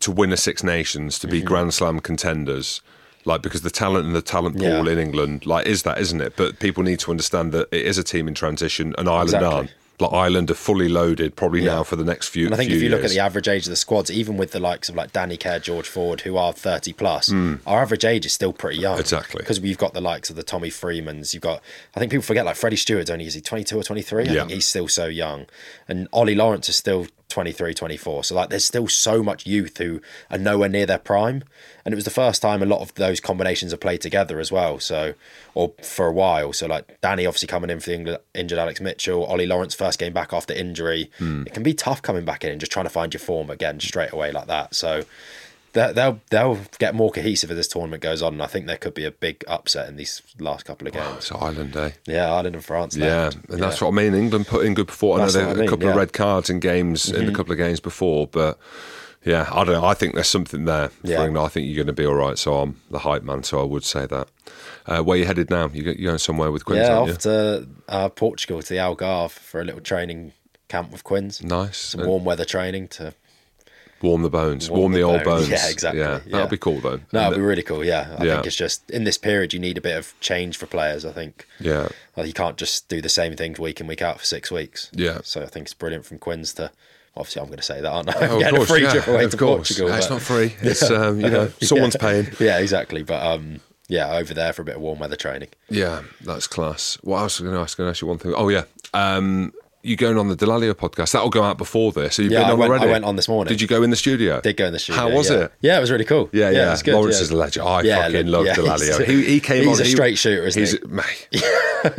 to win a Six Nations to Mm-hmm. be Grand Slam contenders? Like because the talent and the talent pool Yeah. in England, like is that, isn't it? But people need to understand that it is a team in transition, and Ireland Exactly. aren't. Like Ireland are fully loaded, probably Yeah. now for the next few. And I think few if you look at the average age of the squads, even with the likes of like Danny Care, George Ford, who are 30 plus, hmm. our average age is still pretty young. Exactly. Because we've got the likes of the Tommy Freemans. You've got, I think people forget like Freddie Steward's only, is he 22 or 23? I Yeah. think he's still so young. And Ollie Lawrence is still 23, 24. So like there's still so much youth who are nowhere near their prime. And it was the first time a lot of those combinations have played together as well. So, or for a while. So like Danny obviously coming in for the injured Alex Mitchell, Ollie Lawrence first game back after injury. Hmm. It can be tough coming back in and just trying to find your form again straight away like that. So they'll they'll get more cohesive as this tournament goes on. And I think there could be a big upset in these last couple of games. it's Ireland Day. Yeah, Ireland and France. Yeah, and that's what I mean. England put in good performance. I know That's they what had I a mean, couple of red cards in games in a couple of games before, but yeah, I don't know. I think there's something there Yeah. I think you're going to be all right. So I'm the hype man. So I would say that. Uh, where are you headed now? You you're going somewhere with Quins, yeah, off to uh, Portugal to the Algarve for a little training camp with Quins. Nice. Some And warm weather training to warm the bones, warm, the, old bones. Yeah, exactly. Yeah, yeah. that'd be cool though. No, it'd be really cool. Yeah, I Yeah. think it's just in this period you need a bit of change for players. I think. Yeah. Like you can't just do the same things week in week out for six weeks. Yeah. So I think it's brilliant from Quins to. Obviously, I'm going to say that, aren't I? Oh, of course, a free yeah, trip away of to course. Portugal. Yeah, it's not free. It's, um, you know, someone's paying. Yeah, exactly. But um, yeah, over there for a bit of warm weather training. Yeah, that's class. What else was I going to ask? Going to ask you one thing. Oh yeah, um, you going on the Dallaglio podcast? That'll go out before this. So you've Yeah, been I went- already. I went on this morning. Did you go in the studio? Did go in the studio. How was yeah. it? Yeah, it was really cool. Yeah, yeah. it was good. Lawrence yeah. is a legend. I Yeah, fucking love yeah, Dallaglio. He, he came he's on. He's a he- straight shooter, isn't he's, he? Mate,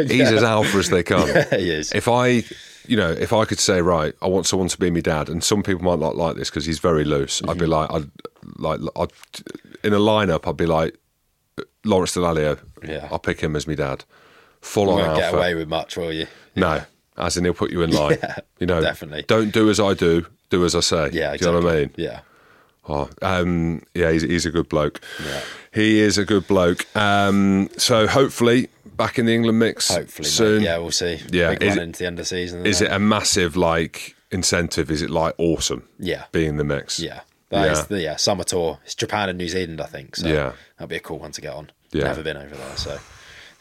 he's as alpha as they come. Yeah, he is. If I, you know, if I could say, right, I want someone to be my dad, and some people might not like this because he's very loose. I'd Mm-hmm. be like, I'd like, I'd, in a lineup, I'd be like, Lawrence Dallaglio. Yeah. I'll pick him as my dad. Full You on won't alpha. get away with much, will you? No, as in he'll put you in line. Yeah, you know, definitely. Don't do as I do. Do as I say. Yeah, exactly. Do you know what I mean? Yeah. Oh, um, yeah, he's, he's a good bloke. He is a good bloke. Um, so hopefully back in the England mix Hopefully, mate. soon. Yeah, we'll see. Yeah, Big is it- into the end of season. Is it a massive like incentive? Is it like awesome? Yeah. being in the mix. Yeah. That is Yeah. the yeah, summer tour. It's Japan and New Zealand, I think. So Yeah. that'll be a cool one to get on. Yeah. Never been over there. So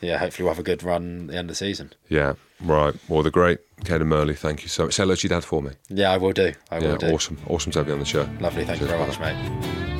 yeah, hopefully we'll have a good run at the end of the season. Yeah, right. Well, the great Cadan Murley, thank you so much. Say hello to your dad for me. Yeah, I will do. I yeah, will do. awesome. Awesome to have you on the show. Lovely. Thank Cheers, you very brother. much, mate.